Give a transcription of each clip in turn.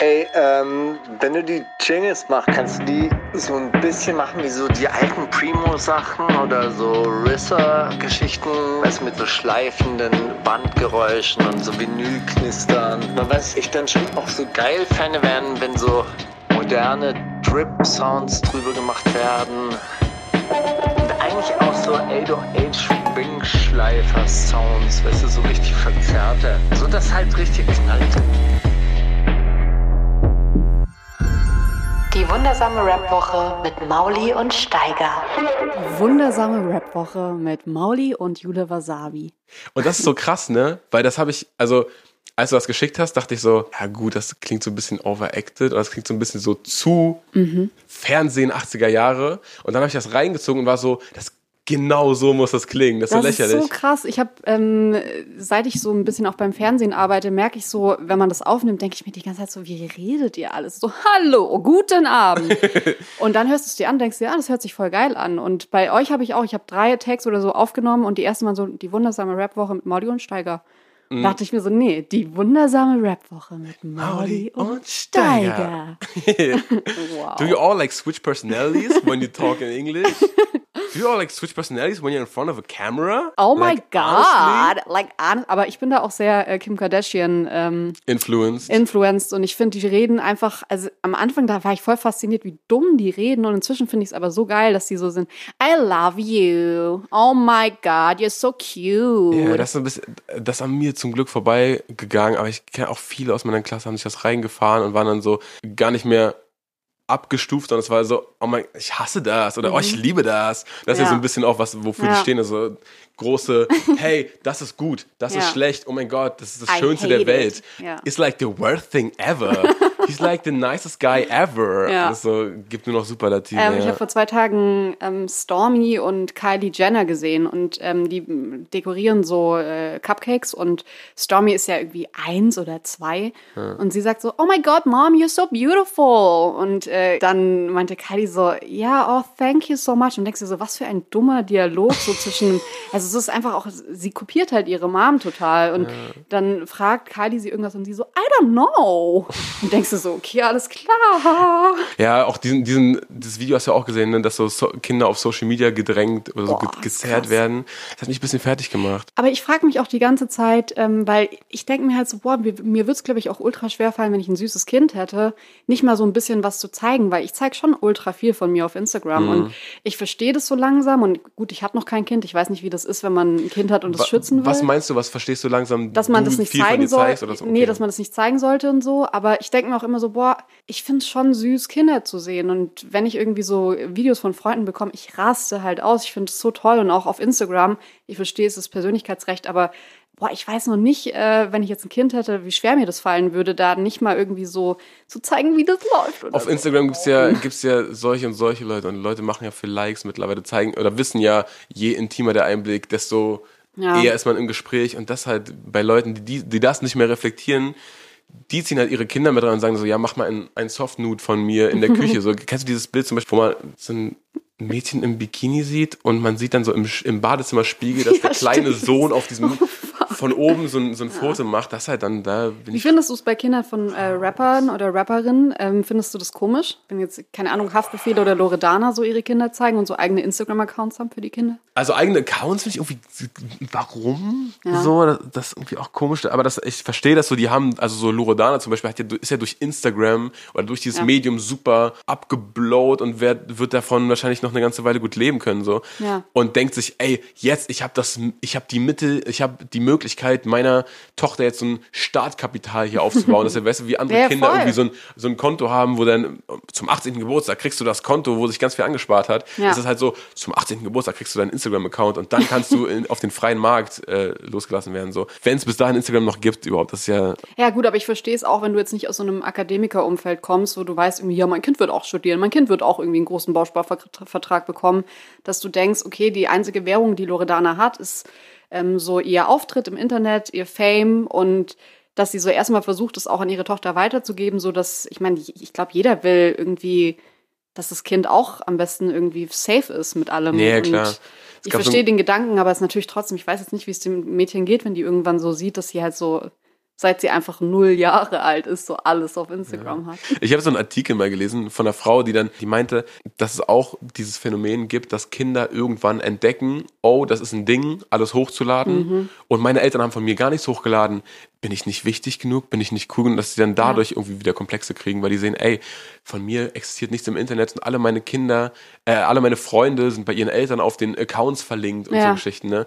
Ey, ähm, wenn du die Jingles machst, kannst du die so ein bisschen machen wie so die alten Primo-Sachen oder so Risser-Geschichten, weißt mit so schleifenden Bandgeräuschen und so Vinylknistern. Man weiß, ich dann schon auch so geil Fäne werden, wenn so moderne Drip-Sounds drüber gemacht werden. Und eigentlich auch so 808 Wingschleifer-Sounds, weißt du, so richtig verzerrte. So dass halt richtig knallt. Die wundersame Rap-Woche mit Mauli und Steiger. Wundersame Rap-Woche mit Mauli und Jule Wasabi. Und das ist so krass, ne? Weil das habe ich, also als du das geschickt hast, dachte ich so, ja gut, das klingt so ein bisschen overacted oder das klingt so ein bisschen so zu Mhm. Fernsehen 80er Jahre. Und dann habe ich das reingezogen und war so, das genau so muss das klingen. Das ist Das ist lächerlich. so krass. Ich habe, ähm, seit ich so ein bisschen auch beim Fernsehen arbeite, merke ich so, wenn man das aufnimmt, denke ich mir die ganze Zeit so, wie redet ihr alles? So, hallo, guten Abend. und dann hörst du es dir an, denkst dir, ja, das hört sich voll geil an. Und bei euch habe ich auch, ich habe drei Tags oder so aufgenommen und die erste Mal so die wundersame Rap-Woche mit Mauli und Steiger. Mhm. Dachte ich mir so, nee, die wundersame Rap-Woche mit Mauli und Steiger. wow. Do you all like switch personalities when you talk in English? Do you all like switch personalities when you're in front of a camera? Oh my Like, honestly? God, like, hon- aber ich bin da auch sehr äh, Kim Kardashian ähm, Influenced. influenced und ich finde, die reden einfach, also am Anfang, da war ich voll fasziniert, wie dumm die reden und inzwischen finde ich es aber so geil, dass die so sind, I love you, oh my God, you're so cute. Ja, das ist ein bisschen, das ist an mir zum Glück vorbeigegangen, aber ich kenne auch viele aus meiner Klasse, haben sich das reingefahren und waren dann so gar nicht mehr abgestuft, sondern es war so, oh mein, ich hasse das oder oh, ich liebe das. Das ist ja Mhm. Ja. so ein bisschen auch was, wofür Ja. die stehen, also große, hey, das ist gut, das Ja. ist schlecht, oh mein Gott, das ist das I Schönste der Welt. it. Ja. It's like the worst thing ever. He's like the nicest guy ever. Ja. Das so, gibt nur noch Superlative. Ähm, Ich ja. habe vor zwei Tagen ähm, Stormy und Kylie Jenner gesehen und ähm, die dekorieren so äh, Cupcakes und Stormy ist ja irgendwie eins oder zwei und sie sagt so, oh my God, Mom, you're so beautiful und äh, dann meinte Kylie so, ja, oh, thank you so much und denkst du so, was für ein dummer Dialog so zwischen, also es ist einfach auch, sie kopiert halt ihre Mom total und dann fragt Kylie sie irgendwas und sie so, I don't know und denkst du so, okay, alles klar. Ja, auch diesen, diesen, das Video hast du ja auch gesehen, ne, dass so, so Kinder auf Social Media gedrängt oder so Boah, ge gezerrt krass. werden. Das hat mich ein bisschen fertig gemacht. Aber ich frage mich auch die ganze Zeit, ähm, weil ich denke mir halt so, boah, mir, mir würde es, glaube ich, auch ultra schwer fallen, wenn ich ein süßes Kind hätte, nicht mal so ein bisschen was zu zeigen, weil ich zeige schon ultra viel von mir auf Instagram Mhm. und ich verstehe das so langsam und gut, ich habe noch kein Kind, ich weiß nicht, wie das ist, wenn man ein Kind hat und es schützen will. Was meinst du, was verstehst du langsam? dass man das nicht zeigen soll. so? Nee, Okay. dass man das nicht zeigen sollte und so. Aber ich denke mir auch immer so, boah, ich finde es schon süß, Kinder zu sehen. Und wenn ich irgendwie so Videos von Freunden bekomme, ich raste halt aus. Ich finde es so toll. Und auch auf Instagram, ich verstehe, es ist Persönlichkeitsrecht, aber boah, ich weiß noch nicht, äh, wenn ich jetzt ein Kind hätte, wie schwer mir das fallen würde, da nicht mal irgendwie so zu zeigen, wie das läuft. Auf so. Instagram gibt's ja, gibt's ja solche und solche Leute und Leute machen ja für Likes mittlerweile zeigen oder wissen ja, je intimer der Einblick, desto Ja. eher ist man im Gespräch und das halt bei Leuten, die, die das nicht mehr reflektieren, die ziehen halt ihre Kinder mit rein und sagen so, ja, mach mal ein, ein Soft-Nude von mir in der Küche. So, kennst du dieses Bild zum Beispiel, wo man so ein Mädchen im Bikini sieht und man sieht dann so im, im Badezimmerspiegel, dass der kleine stimmt. Sohn auf diesem, von oben so ein, so ein Foto macht. Das halt dann, da bin Wie findest du es bei Kindern von äh, Rappern oder Rapperinnen? Ähm, findest du das komisch? Wenn jetzt, keine Ahnung, Haftbefehle oder Loredana so ihre Kinder zeigen und so eigene Instagram-Accounts haben für die Kinder? Also eigene Accounts finde ich irgendwie, warum? Ja. So, das, das ist irgendwie auch komisch. Aber das, ich verstehe das so, die haben, also so Loredana zum Beispiel hat ja, ist ja durch Instagram oder durch dieses Ja. Medium super abgeblowt und wird, wird davon wahrscheinlich noch eine ganze Weile gut leben können so. Und denkt sich, ey, jetzt, ich habe das, ich habe die Mittel, ich habe die Möglichkeit, meiner Tochter jetzt so ein Startkapital hier aufzubauen. dass er, weißt du, wie andere Ja, Kinder voll. irgendwie so ein, so ein Konto haben, wo dann zum 18. Geburtstag kriegst du das Konto, wo sich ganz viel angespart hat. Ja. Das ist halt so, zum 18. Geburtstag kriegst du deinen Instagram-Account und dann kannst du in, auf den freien Markt äh, losgelassen werden. So. Wenn es bis dahin Instagram noch gibt überhaupt, das ist ja, Ja, gut, aber ich verstehe es auch, wenn du jetzt nicht aus so einem Akademikerumfeld kommst, wo du weißt, irgendwie, ja, mein Kind wird auch studieren, mein Kind wird auch irgendwie einen großen Bausparvertrag bekommen, dass du denkst, okay, die einzige Währung, die Loredana hat, ist ähm, so ihr Auftritt im Internet, ihr Fame und dass sie so erstmal versucht, es auch an ihre Tochter weiterzugeben, so dass, ich meine, ich, ich glaube, jeder will irgendwie, dass das Kind auch am besten irgendwie safe ist mit allem. Ja, klar. Ich so verstehe ein- den Gedanken, aber es ist natürlich trotzdem, ich weiß jetzt nicht, wie es dem Mädchen geht, wenn die irgendwann so sieht, dass sie halt so seit sie einfach null Jahre alt ist, so alles auf Instagram hat. Ich habe so einen Artikel mal gelesen von einer Frau, die dann, die meinte, dass es auch dieses Phänomen gibt, dass Kinder irgendwann entdecken, oh, das ist ein Ding, alles hochzuladen. Und meine Eltern haben von mir gar nichts hochgeladen. Bin ich nicht wichtig genug? Bin ich nicht cool genug? Dass sie dann dadurch irgendwie wieder Komplexe kriegen, weil die sehen, ey, von mir existiert nichts im Internet und alle meine Kinder, äh, alle meine Freunde sind bei ihren Eltern auf den Accounts verlinkt und Ja. so Geschichten, ne?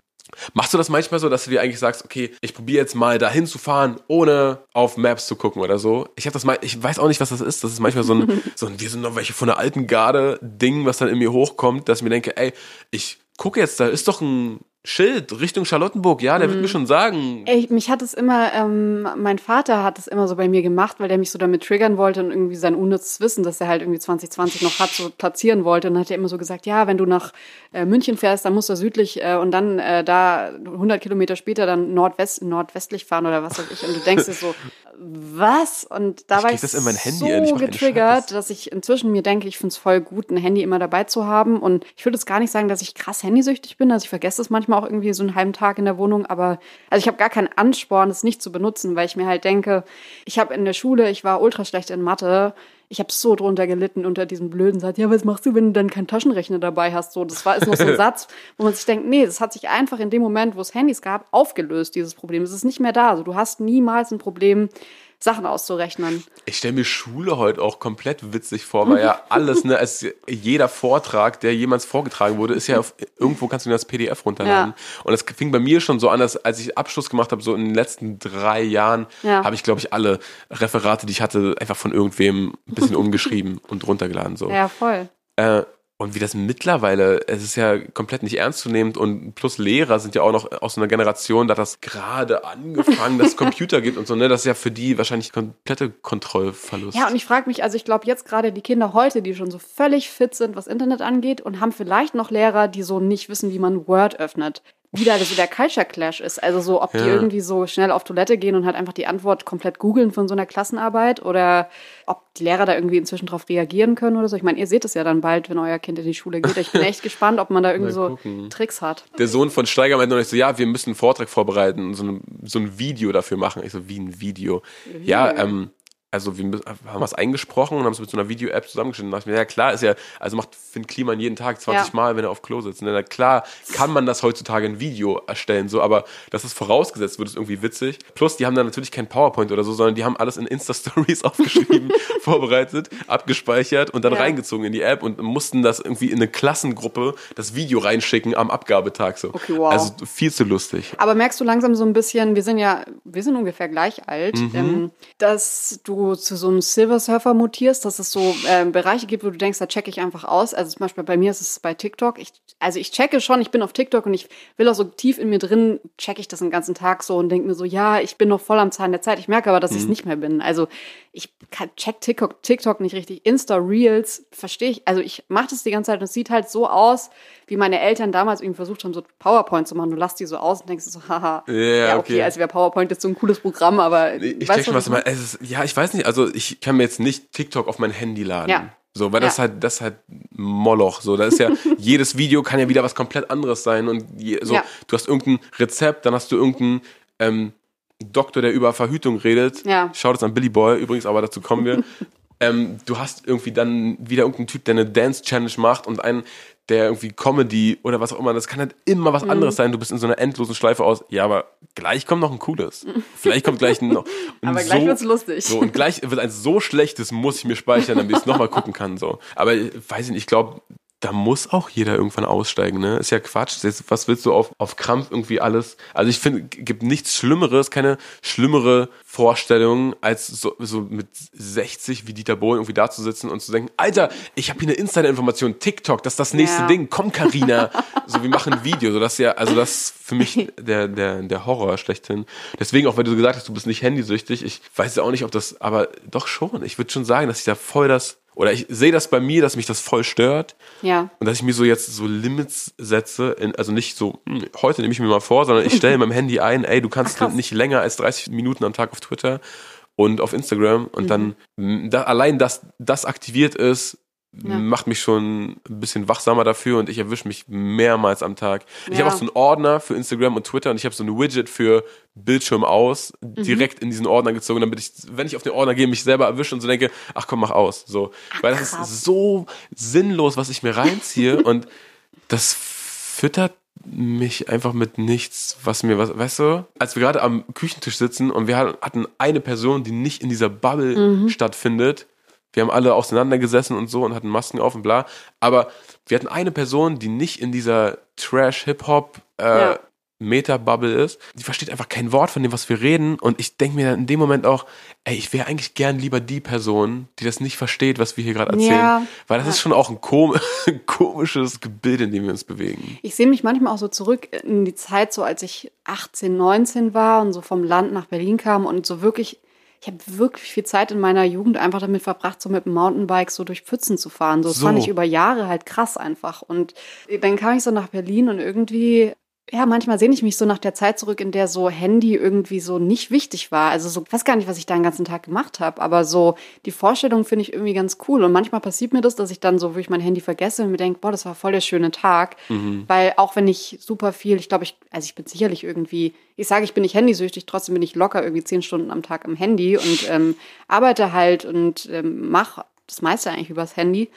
Machst du das manchmal so, dass du dir eigentlich sagst, okay, ich probiere jetzt mal dahin zu fahren, ohne auf Maps zu gucken oder so? Ich habe das mal, ich weiß auch nicht, was das ist. Das ist manchmal so ein, so ein, wir sind noch welche von der alten Garde Ding, was dann in mir hochkommt, dass ich mir denke, ey, ich gucke jetzt, da ist doch ein Schild Richtung Charlottenburg, ja, der wird mir schon sagen. Ey, mich hat es immer, ähm, mein Vater hat es immer so bei mir gemacht, weil der mich so damit triggern wollte und irgendwie sein unnützes Wissen, das er halt irgendwie 2020 noch hat, so platzieren wollte. Und dann hat er immer so gesagt, ja, wenn du nach äh, München fährst, dann musst du südlich äh, und dann äh, da 100 Kilometer später dann nordwest, nordwestlich fahren oder was weiß ich. Und du denkst dir so, was? Und da Ich war ich das in mein Handy so einen getriggert, dass ich inzwischen mir denke, ich finde es voll gut, ein Handy immer dabei zu haben. Und ich würde jetzt gar nicht sagen, dass ich krass handysüchtig bin. Also ich vergesse es manchmal auch irgendwie so einen halben Tag in der Wohnung. Aber also ich habe gar keinen Ansporn, es nicht zu benutzen, weil ich mir halt denke, ich habe in der Schule, ich war ultra schlecht in Mathe. Ich habe so drunter gelitten unter diesem blöden Satz. Ja, was machst du, wenn du dann keinen Taschenrechner dabei hast? So, das war ist noch so ein Satz, wo man sich denkt, nee, das hat sich einfach in dem Moment, wo es Handys gab, aufgelöst. Dieses Problem, es ist nicht mehr da. Also du hast niemals ein Problem, Sachen auszurechnen. Ich stelle mir Schule heute auch komplett witzig vor, weil ja alles, ne, es, jeder Vortrag, der jemals vorgetragen wurde, ist ja auf, irgendwo kannst du das PDF runterladen. Und das fing bei mir schon so an, dass als ich Abschluss gemacht habe, so in den letzten drei Jahren, Ja. habe ich, glaube ich, alle Referate, die ich hatte, einfach von irgendwem ein bisschen umgeschrieben und runtergeladen. So. Ja, voll. Äh, und wie das mittlerweile, es ist ja komplett nicht ernstzunehmend und plus Lehrer sind ja auch noch aus einer Generation, da hat das gerade angefangen, dass es Computer gibt und so, ne? Das ist ja für die wahrscheinlich komplette Kontrollverlust. Ja, und ich frage mich, also ich glaube jetzt gerade die Kinder heute, die schon so völlig fit sind, was Internet angeht und haben vielleicht noch Lehrer, die so nicht wissen, wie man Word öffnet. Wie da so der Culture Clash ist. Also so, ob die Ja. irgendwie so schnell auf Toilette gehen und halt einfach die Antwort komplett googeln von so einer Klassenarbeit oder ob die Lehrer da irgendwie inzwischen drauf reagieren können oder so. Ich meine, ihr seht es ja dann bald, wenn euer Kind in die Schule geht. Ich bin echt gespannt, ob man da irgendwie so. Tricks hat. Der Sohn von Steiger meinte noch nicht so, ja, wir müssen einen Vortrag vorbereiten und so ein, so ein Video dafür machen. Ich so, wie ein Video? Ja, ähm, also wir haben was eingesprochen und haben es mit so einer Video-App zusammengeschnitten. Da dachte ich mir, ja klar, ist ja, also macht Finn Kliman jeden Tag 20 Ja. Mal, wenn er auf Klo sitzt. Ne? Na klar kann man das heutzutage in Video erstellen, so, aber dass es vorausgesetzt wird, ist irgendwie witzig. Plus, die haben dann natürlich kein PowerPoint oder so, sondern die haben alles in Insta-Stories aufgeschrieben, vorbereitet, abgespeichert und dann Ja. reingezogen in die App und mussten das irgendwie in eine Klassengruppe, das Video reinschicken am Abgabetag. So. Okay, wow. Also viel zu lustig. Aber merkst du langsam so ein bisschen, wir sind ja, wir sind ungefähr gleich alt, Mhm. ähm, dass du zu so einem Silver Surfer mutierst, dass es so ähm, Bereiche gibt, wo du denkst, da checke ich einfach aus. Also zum Beispiel bei mir ist es bei TikTok. Ich, also ich checke schon, ich bin auf TikTok und ich will auch so tief in mir drin, checke ich das den ganzen Tag so und denke mir so, ja, ich bin noch voll am Zahn der Zeit. Ich merke aber, dass ich es nicht mehr bin. Also ich kann, check TikTok, TikTok nicht richtig. Insta Reels verstehe ich. Also ich mache das die ganze Zeit und es sieht halt so aus, wie meine Eltern damals irgendwie versucht haben, so PowerPoint zu machen. Du lässt die so aus und denkst so, haha, Ja, ja, okay, okay. also wäre PowerPoint jetzt so ein cooles Programm, aber Ich weißt check schon, was du ich meinst. Es ist, ja, ich weiß nicht, also ich kann mir jetzt nicht TikTok auf mein Handy laden. Ja. So, weil das Ja. halt, das ist halt Moloch. So, da ist ja, jedes Video kann ja wieder was komplett anderes sein. Und je, so, Ja. du hast irgendein Rezept, dann hast du irgendeinen ähm, Doktor, der über Verhütung redet. Ja. Schaut es an Billy Boy, übrigens, aber dazu kommen wir. ähm, du hast irgendwie dann wieder irgendeinen Typ, der eine Dance-Challenge macht und einen, der irgendwie Comedy oder was auch immer, das kann halt immer Mhm. was anderes sein. Du bist in so einer endlosen Schleife aus. Ja, aber gleich kommt noch ein cooles. Vielleicht kommt gleich noch. und Aber gleich wird's lustig. So, und gleich wird eins so schlechtes, muss ich mir speichern, damit ich es nochmal gucken kann. So. Aber ich weiß nicht, ich glaube, da muss auch jeder irgendwann aussteigen, ne? Ist ja Quatsch. Jetzt, was willst du auf, auf Krampf irgendwie alles? Also ich finde, gibt nichts Schlimmeres, keine schlimmere Vorstellung, als so, so mit 60 wie Dieter Bohlen irgendwie da zu sitzen und zu denken, Alter, ich habe hier eine Insider-Information, TikTok, das ist das nächste Ja. Ding, komm Karina, so wir machen ein Video, so das ist ja, also das ist für mich der der der Horror schlechthin. Deswegen auch, weil du gesagt hast, du bist nicht handysüchtig, ich weiß ja auch nicht, ob das, aber doch schon. Ich würde schon sagen, dass ich da voll das oder ich sehe das bei mir, dass mich das voll stört Ja. und dass ich mir so jetzt so Limits setze, in, also nicht so, hm, heute nehme ich mir mal vor, sondern ich stelle in meinem Handy ein, ey, du kannst Ach, nicht länger als 30 Minuten am Tag auf Twitter und auf Instagram und dann Mhm. mh, da, allein, dass das aktiviert ist, macht mich schon ein bisschen wachsamer dafür und ich erwische mich mehrmals am Tag. Ich Ja. habe auch so einen Ordner für Instagram und Twitter und ich habe so ein Widget für Bildschirm aus, Mhm. direkt in diesen Ordner gezogen, damit ich, wenn ich auf den Ordner gehe, mich selber erwische und so denke, ach komm, mach aus. So. Weil das krass. ist so sinnlos, was ich mir reinziehe und das füttert mich einfach mit nichts, was mir was, weißt du, als wir gerade am Küchentisch sitzen und wir hatten eine Person, die nicht in dieser Bubble Mhm. stattfindet. Wir haben alle auseinandergesessen und so und hatten Masken auf und bla. Aber wir hatten eine Person, die nicht in dieser Trash-Hip-Hop äh, Ja. Meta-Bubble ist. Die versteht einfach kein Wort von dem, was wir reden. Und ich denke mir dann in dem Moment auch, ey, ich wäre eigentlich gern lieber die Person, die das nicht versteht, was wir hier gerade erzählen. Ja. Weil das ist schon auch ein kom komisches Gebild, in dem wir uns bewegen. Ich sehe mich manchmal auch so zurück in die Zeit, so als ich 18, 19 war und so vom Land nach Berlin kam und so wirklich, ich habe wirklich viel Zeit in meiner Jugend einfach damit verbracht, so mit dem Mountainbike so durch Pfützen zu fahren. So, das So. fand ich über Jahre halt krass einfach. Und dann kam ich so nach Berlin und irgendwie ja, manchmal sehne ich mich so nach der Zeit zurück, in der so Handy irgendwie so nicht wichtig war. Also so, ich weiß gar nicht, was ich da den ganzen Tag gemacht habe, aber so die Vorstellung finde ich irgendwie ganz cool. Und manchmal passiert mir das, dass ich dann so wirklich mein Handy vergesse und mir denke, boah, das war voll der schöne Tag. Weil auch wenn ich super viel, ich glaube, ich, also ich bin sicherlich irgendwie, ich sage, ich bin nicht handysüchtig, trotzdem bin ich locker irgendwie zehn Stunden am Tag am Handy und ähm, arbeite halt und ähm, mache das meiste eigentlich übers Handy.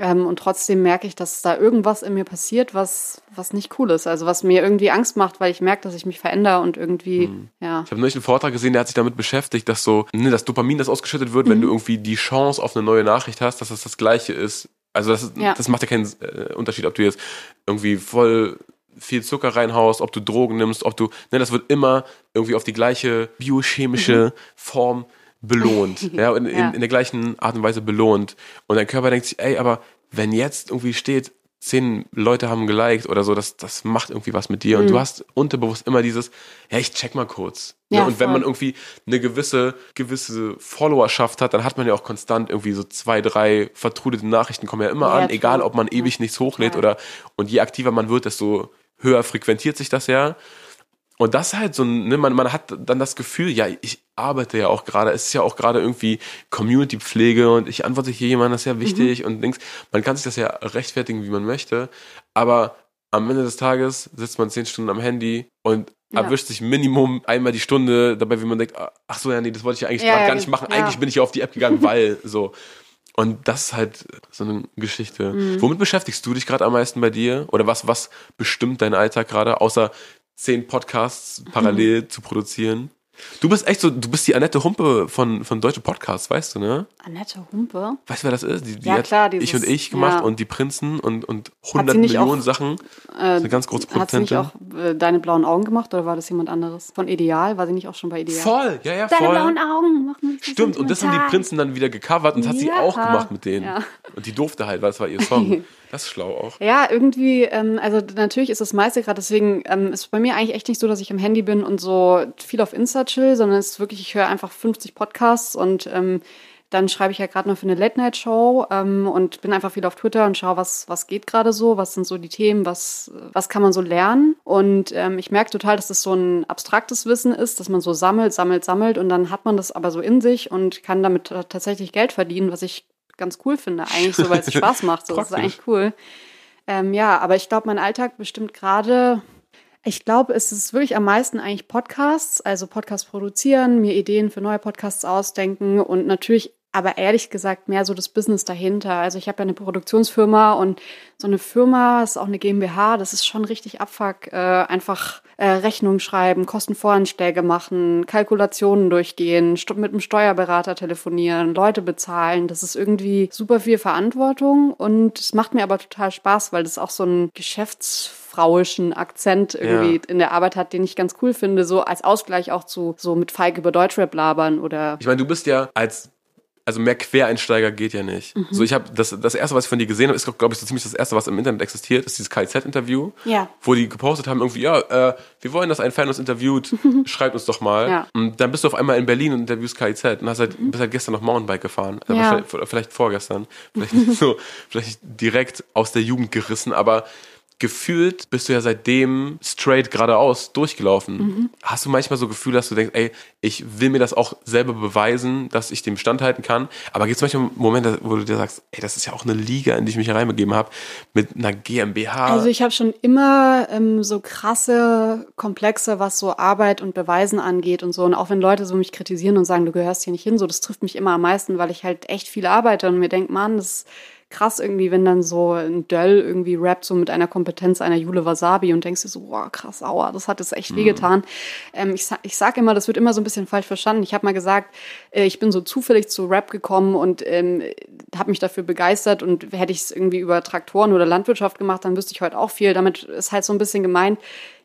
Ähm, und trotzdem merke ich, dass da irgendwas in mir passiert, was, was nicht cool ist. Also was mir irgendwie Angst macht, weil ich merke, dass ich mich verändere und irgendwie, ja. Ich habe neulich einen Vortrag gesehen, der hat sich damit beschäftigt, dass so, ne, das Dopamin, das ausgeschüttet wird, Mhm. wenn du irgendwie die Chance auf eine neue Nachricht hast, dass das das Gleiche ist. Also das, ist, Ja. das macht ja keinen äh, Unterschied, ob du jetzt irgendwie voll viel Zucker reinhaust, ob du Drogen nimmst, ob du, ne, das wird immer irgendwie auf die gleiche biochemische Form belohnt, ja, in, Mhm. Ja. In, der gleichen Art und Weise belohnt. Und dein Körper denkt sich, ey, aber wenn jetzt irgendwie steht, zehn Leute haben geliked oder so, das, das macht irgendwie was mit dir. Und du hast unterbewusst immer dieses, ja, ich check mal kurz. Ne? Mhm. Ja, und wenn voll. man irgendwie eine gewisse, gewisse Followerschaft hat, dann hat man ja auch konstant irgendwie so zwei, drei vertrudelte Nachrichten kommen ja immer Ja, an, true. egal ob man ewig nichts hochlädt oder, und je aktiver man wird, desto höher frequentiert sich das ja. Und das halt so, ne, man, man hat dann das Gefühl, ja, ich arbeite ja auch gerade, es ist ja auch gerade irgendwie Community-Pflege und ich antworte hier jemandem, das ist ja wichtig und Dings. Man kann sich das ja rechtfertigen, wie man möchte, aber am Ende des Tages sitzt man zehn Stunden am Handy und Ja. erwischt sich Minimum einmal die Stunde dabei, wie man denkt, ah, ach so, ja, nee, das wollte ich ja eigentlich Ja, ja, gar nicht machen. ja. Eigentlich bin ich ja auf die App gegangen, weil so. Und das ist halt so eine Geschichte. Mhm. Womit beschäftigst du dich gerade am meisten bei dir? Oder was, was bestimmt deinen Alltag gerade, außer zehn Podcasts parallel Mhm. zu produzieren? Du bist echt so, du bist die Annette Humpe von, von Deutsche Podcasts, weißt du, ne? Annette Humpe? Weißt du, wer das ist? Die, die Ja, hat klar, Ich dieses- und Ich gemacht ja. und die Prinzen und, und Hat 100 sie nicht Millionen auch, Sachen. Äh, eine ganz große Hat sie nicht Produzentin. auch äh, deine blauen Augen gemacht oder war das jemand anderes? Von Ideal? War sie nicht auch schon bei Ideal? Voll, ja, ja, Deine voll. blauen Augen machen Stimmt, und das haben die. Prinzen dann wieder gecovert und das hat sie Ja. auch gemacht mit denen. Und die durfte halt, weil es war ihr Song. Das ist schlau auch. Ja, irgendwie, ähm, also natürlich ist das meiste gerade, deswegen ähm, ist bei mir eigentlich echt nicht so, dass ich am Handy bin und so viel auf Insta chill, sondern es ist wirklich, ich höre einfach 50 Podcasts und ähm, dann schreibe ich ja gerade noch für eine Late-Night-Show ähm, und bin einfach viel auf Twitter und schaue, was, was geht gerade so, was sind so die Themen, was, was kann man so lernen. Und ähm, ich merke total, dass das so ein abstraktes Wissen ist, dass man so sammelt, sammelt, sammelt und dann hat man das aber so in sich und kann damit tatsächlich Geld verdienen, was ich ganz cool finde, eigentlich so, weil es Spaß macht. So, das ist eigentlich cool. Ähm, ja, aber ich glaube, mein Alltag bestimmt gerade. Ich glaube, es ist wirklich am meisten eigentlich Podcasts, also Podcasts produzieren, mir Ideen für neue Podcasts ausdenken und natürlich, aber ehrlich gesagt, mehr so das Business dahinter. Also ich habe ja eine Produktionsfirma und so eine Firma ist auch eine GmbH, das ist schon richtig Abfuck. Äh, einfach äh, Rechnungen schreiben, Kostenvoranschläge machen, Kalkulationen durchgehen, mit einem Steuerberater telefonieren, Leute bezahlen. Das ist irgendwie super viel Verantwortung und es macht mir aber total Spaß, weil das auch so ein geschäftsfrauischen Akzent irgendwie Ja. in der Arbeit hat, den ich ganz cool finde, so als Ausgleich auch zu so mit Feig über Deutschrap labern oder Ich meine, du bist ja als also mehr Quereinsteiger geht ja nicht. Mhm. So, ich habe das, das erste, was ich von dir gesehen habe, ist, glaube ich, so ziemlich das erste, was im Internet existiert, ist dieses KZ-Interview, Ja. wo die gepostet haben, irgendwie, ja, äh, wir wollen, dass ein Fan uns interviewt, schreibt uns doch mal. Ja. Und dann bist du auf einmal in Berlin und interviewst KZ und hast halt, bist halt gestern noch Mountainbike gefahren. Also Ja. wahrscheinlich- vielleicht vorgestern. Vielleicht so, vielleicht direkt aus der Jugend gerissen, aber gefühlt bist du ja seitdem straight geradeaus durchgelaufen. Hast du manchmal so Gefühl, dass du denkst, ey, ich will mir das auch selber beweisen, dass ich dem standhalten kann. Aber gibt es manchmal Momente, wo du dir sagst, ey, das ist ja auch eine Liga, in die ich mich hereinbegeben habe, mit einer GmbH. Also ich habe schon immer ähm, so krasse Komplexe, was so Arbeit und Beweisen angeht und so. Und auch wenn Leute so mich kritisieren und sagen, du gehörst hier nicht hin, so das trifft mich immer am meisten, weil ich halt echt viel arbeite und mir denke, Mann, das ist krass irgendwie, wenn dann so ein Döll irgendwie rappt, so mit einer Kompetenz einer Jule Wasabi und denkst dir so, wow, krass, aua, das hat jetzt echt wehgetan. Ähm, ich, ich sag immer, das wird immer so ein bisschen falsch verstanden. Ich habe mal gesagt, äh, ich bin so zufällig zu Rap gekommen und ähm, habe mich dafür begeistert und hätte ich es irgendwie über Traktoren oder Landwirtschaft gemacht, dann wüsste ich heute auch viel. Damit ist halt so ein bisschen gemeint,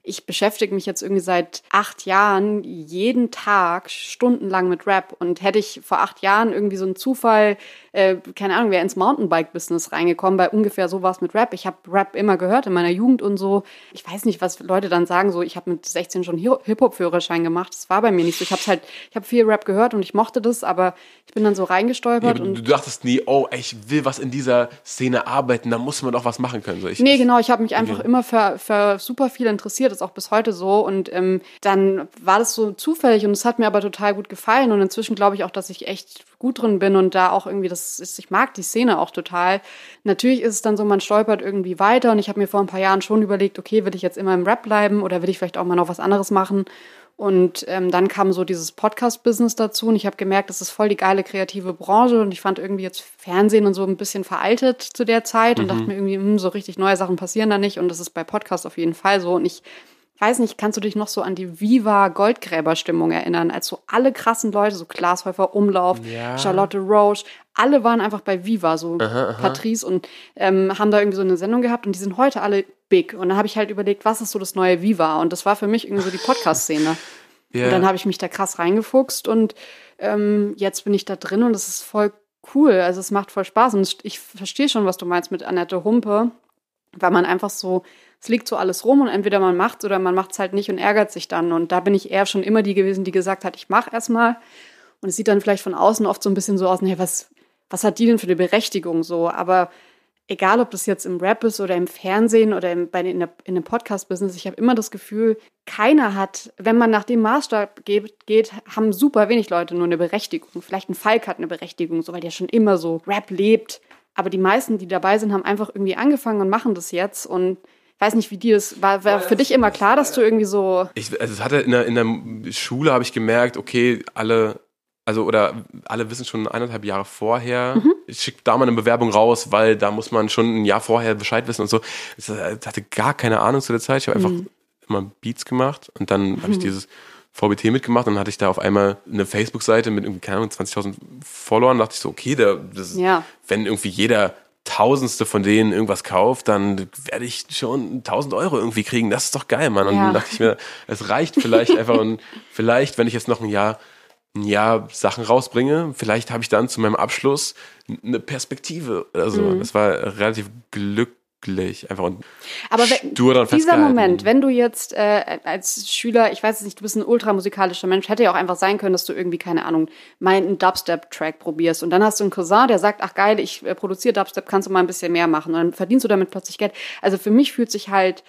ich beschäftige mich jetzt irgendwie seit acht Jahren jeden Tag stundenlang mit Rap. Und hätte ich vor acht Jahren irgendwie so einen Zufall, äh, keine Ahnung, wäre ins Mountainbike-Business reingekommen, bei ungefähr sowas mit Rap. Ich habe Rap immer gehört in meiner Jugend und so. Ich weiß nicht, was Leute dann sagen, so ich habe mit 16 schon Hi- Hip-Hop-Führerschein gemacht. Das war bei mir nicht so. Ich habe halt, ich habe viel Rap gehört und ich mochte das, aber ich bin dann so Ja, reingestolpert aber und du dachtest nie, oh, ich will was in dieser Szene arbeiten, da muss man doch was machen können. So, ich, Nee, genau. Ich habe mich einfach immer für, für super viel interessiert, ist auch bis heute so. Und ähm, dann war das so zufällig und es hat mir aber total gut gefallen. Und inzwischen glaube ich auch, dass ich echt gut drin bin und da auch irgendwie, das ist, ich mag die Szene auch total. Natürlich ist es dann so, man stolpert irgendwie weiter und ich habe mir vor ein paar Jahren schon überlegt, okay, will ich jetzt immer im Rap bleiben oder will ich vielleicht auch mal noch was anderes machen? Und ähm, dann kam so dieses Podcast-Business dazu und ich habe gemerkt, das ist voll die geile kreative Branche und ich fand irgendwie jetzt Fernsehen und so ein bisschen veraltet zu der Zeit und dachte mir irgendwie, hm, so richtig neue Sachen passieren da nicht und das ist bei Podcast auf jeden Fall so und ich weiß nicht, kannst du dich noch so an die Viva Goldgräber-Stimmung erinnern, als so alle krassen Leute, so Klaas Häufer Umlauf, Ja. Charlotte Roche, alle waren einfach bei Viva, so Patrice und ähm, haben da irgendwie so eine Sendung gehabt und die sind heute alle big. Und dann habe ich halt überlegt, was ist so das neue Viva? Und das war für mich irgendwie so die Podcast-Szene. Ja. Und dann habe ich mich da krass reingefuchst und ähm, jetzt bin ich da drin und es ist voll cool. Also es macht voll Spaß. Und ich verstehe schon, was du meinst mit Annette Humpe, weil man einfach so, es liegt so alles rum und entweder man macht's oder man macht's halt nicht und ärgert sich dann. Und da bin ich eher schon immer die gewesen, die gesagt hat, ich mach erstmal. Und es sieht dann vielleicht von außen oft so ein bisschen so aus, nee, was, was hat die denn für eine Berechtigung so? Aber egal, ob das jetzt im Rap ist oder im Fernsehen oder im, bei, in, der, in einem Podcast-Business, ich habe immer das Gefühl, keiner hat, wenn man nach dem Maßstab geht, geht, haben super wenig Leute nur eine Berechtigung. Vielleicht ein Falk hat eine Berechtigung, so weil der schon immer so Rap lebt. Aber die meisten, die dabei sind, haben einfach irgendwie angefangen und machen das jetzt. Und weiß nicht, wie dir das war. War für dich immer klar, dass du irgendwie so. Ich, also es hatte in der, in der Schule habe ich gemerkt, okay, alle, also oder alle wissen schon eineinhalb Jahre vorher, Mhm. ich schicke da mal eine Bewerbung raus, weil da muss man schon ein Jahr vorher Bescheid wissen und so. Ich hatte gar keine Ahnung zu der Zeit. Ich habe Mhm. einfach immer Beats gemacht und dann habe ich dieses VBT mitgemacht und dann hatte ich da auf einmal eine Facebook-Seite mit irgendwie, keine Ahnung, 20.000 Followern. Da dachte ich so, okay, da, das, Ja. wenn irgendwie jeder Tausendste von denen irgendwas kauft, dann werde ich schon 1000 Euro irgendwie kriegen. Das ist doch geil, Mann. Und Ja. dann dachte ich mir, es reicht vielleicht einfach und vielleicht, wenn ich jetzt noch ein Jahr, ein Jahr Sachen rausbringe, vielleicht habe ich dann zu meinem Abschluss eine Perspektive. Also, Mhm. das war relativ glücklich. Einfach und Aber wenn, dran dieser. Moment, wenn du jetzt äh, als Schüler, ich weiß es nicht, du bist ein ultramusikalischer Mensch, hätte ja auch einfach sein können, dass du irgendwie, keine Ahnung, mal einen Dubstep-Track probierst. Und dann hast du einen Cousin, der sagt, ach geil, ich äh, produziere Dubstep, kannst du mal ein bisschen mehr machen. Und dann verdienst du damit plötzlich Geld. Also für mich fühlt sich halt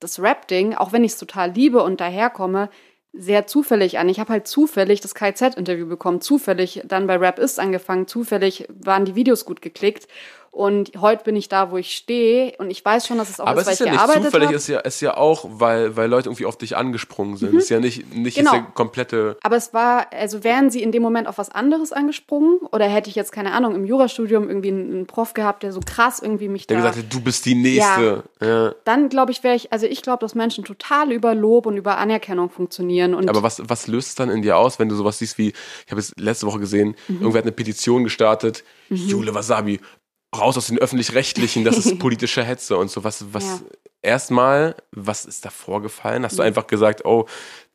das Rap-Ding, auch wenn ich es total liebe und daherkomme, sehr zufällig an. Ich habe halt zufällig das KZ-Interview bekommen, zufällig dann bei Rap ist angefangen, zufällig waren die Videos gut geklickt. Und heute bin ich da, wo ich stehe. Und ich weiß schon, dass es auch Aber ist, es weil ist ich ja nicht zufällig, habe. es ist ja, es ist ja auch, weil, weil Leute irgendwie auf dich angesprungen sind. Es ist ja nicht, nicht Genau. jetzt der komplette. Aber es war, also wären sie in dem Moment auf was anderes angesprungen? Oder hätte ich jetzt, keine Ahnung, im Jurastudium irgendwie einen, einen Prof gehabt, der so krass irgendwie mich Der da... gesagt hat, du bist die Nächste. Ja. dann glaube ich, wäre ich, also ich glaube, dass Menschen total über Lob und über Anerkennung funktionieren. Und Aber was, was löst es dann in dir aus, wenn du sowas siehst wie, ich habe es letzte Woche gesehen, Mhm. irgendwer hat eine Petition gestartet, Jule Wasabi, raus aus den Öffentlich-Rechtlichen, das ist politische Hetze und so. Was, was, Ja. Erstmal, was ist da vorgefallen? Hast du einfach gesagt, oh,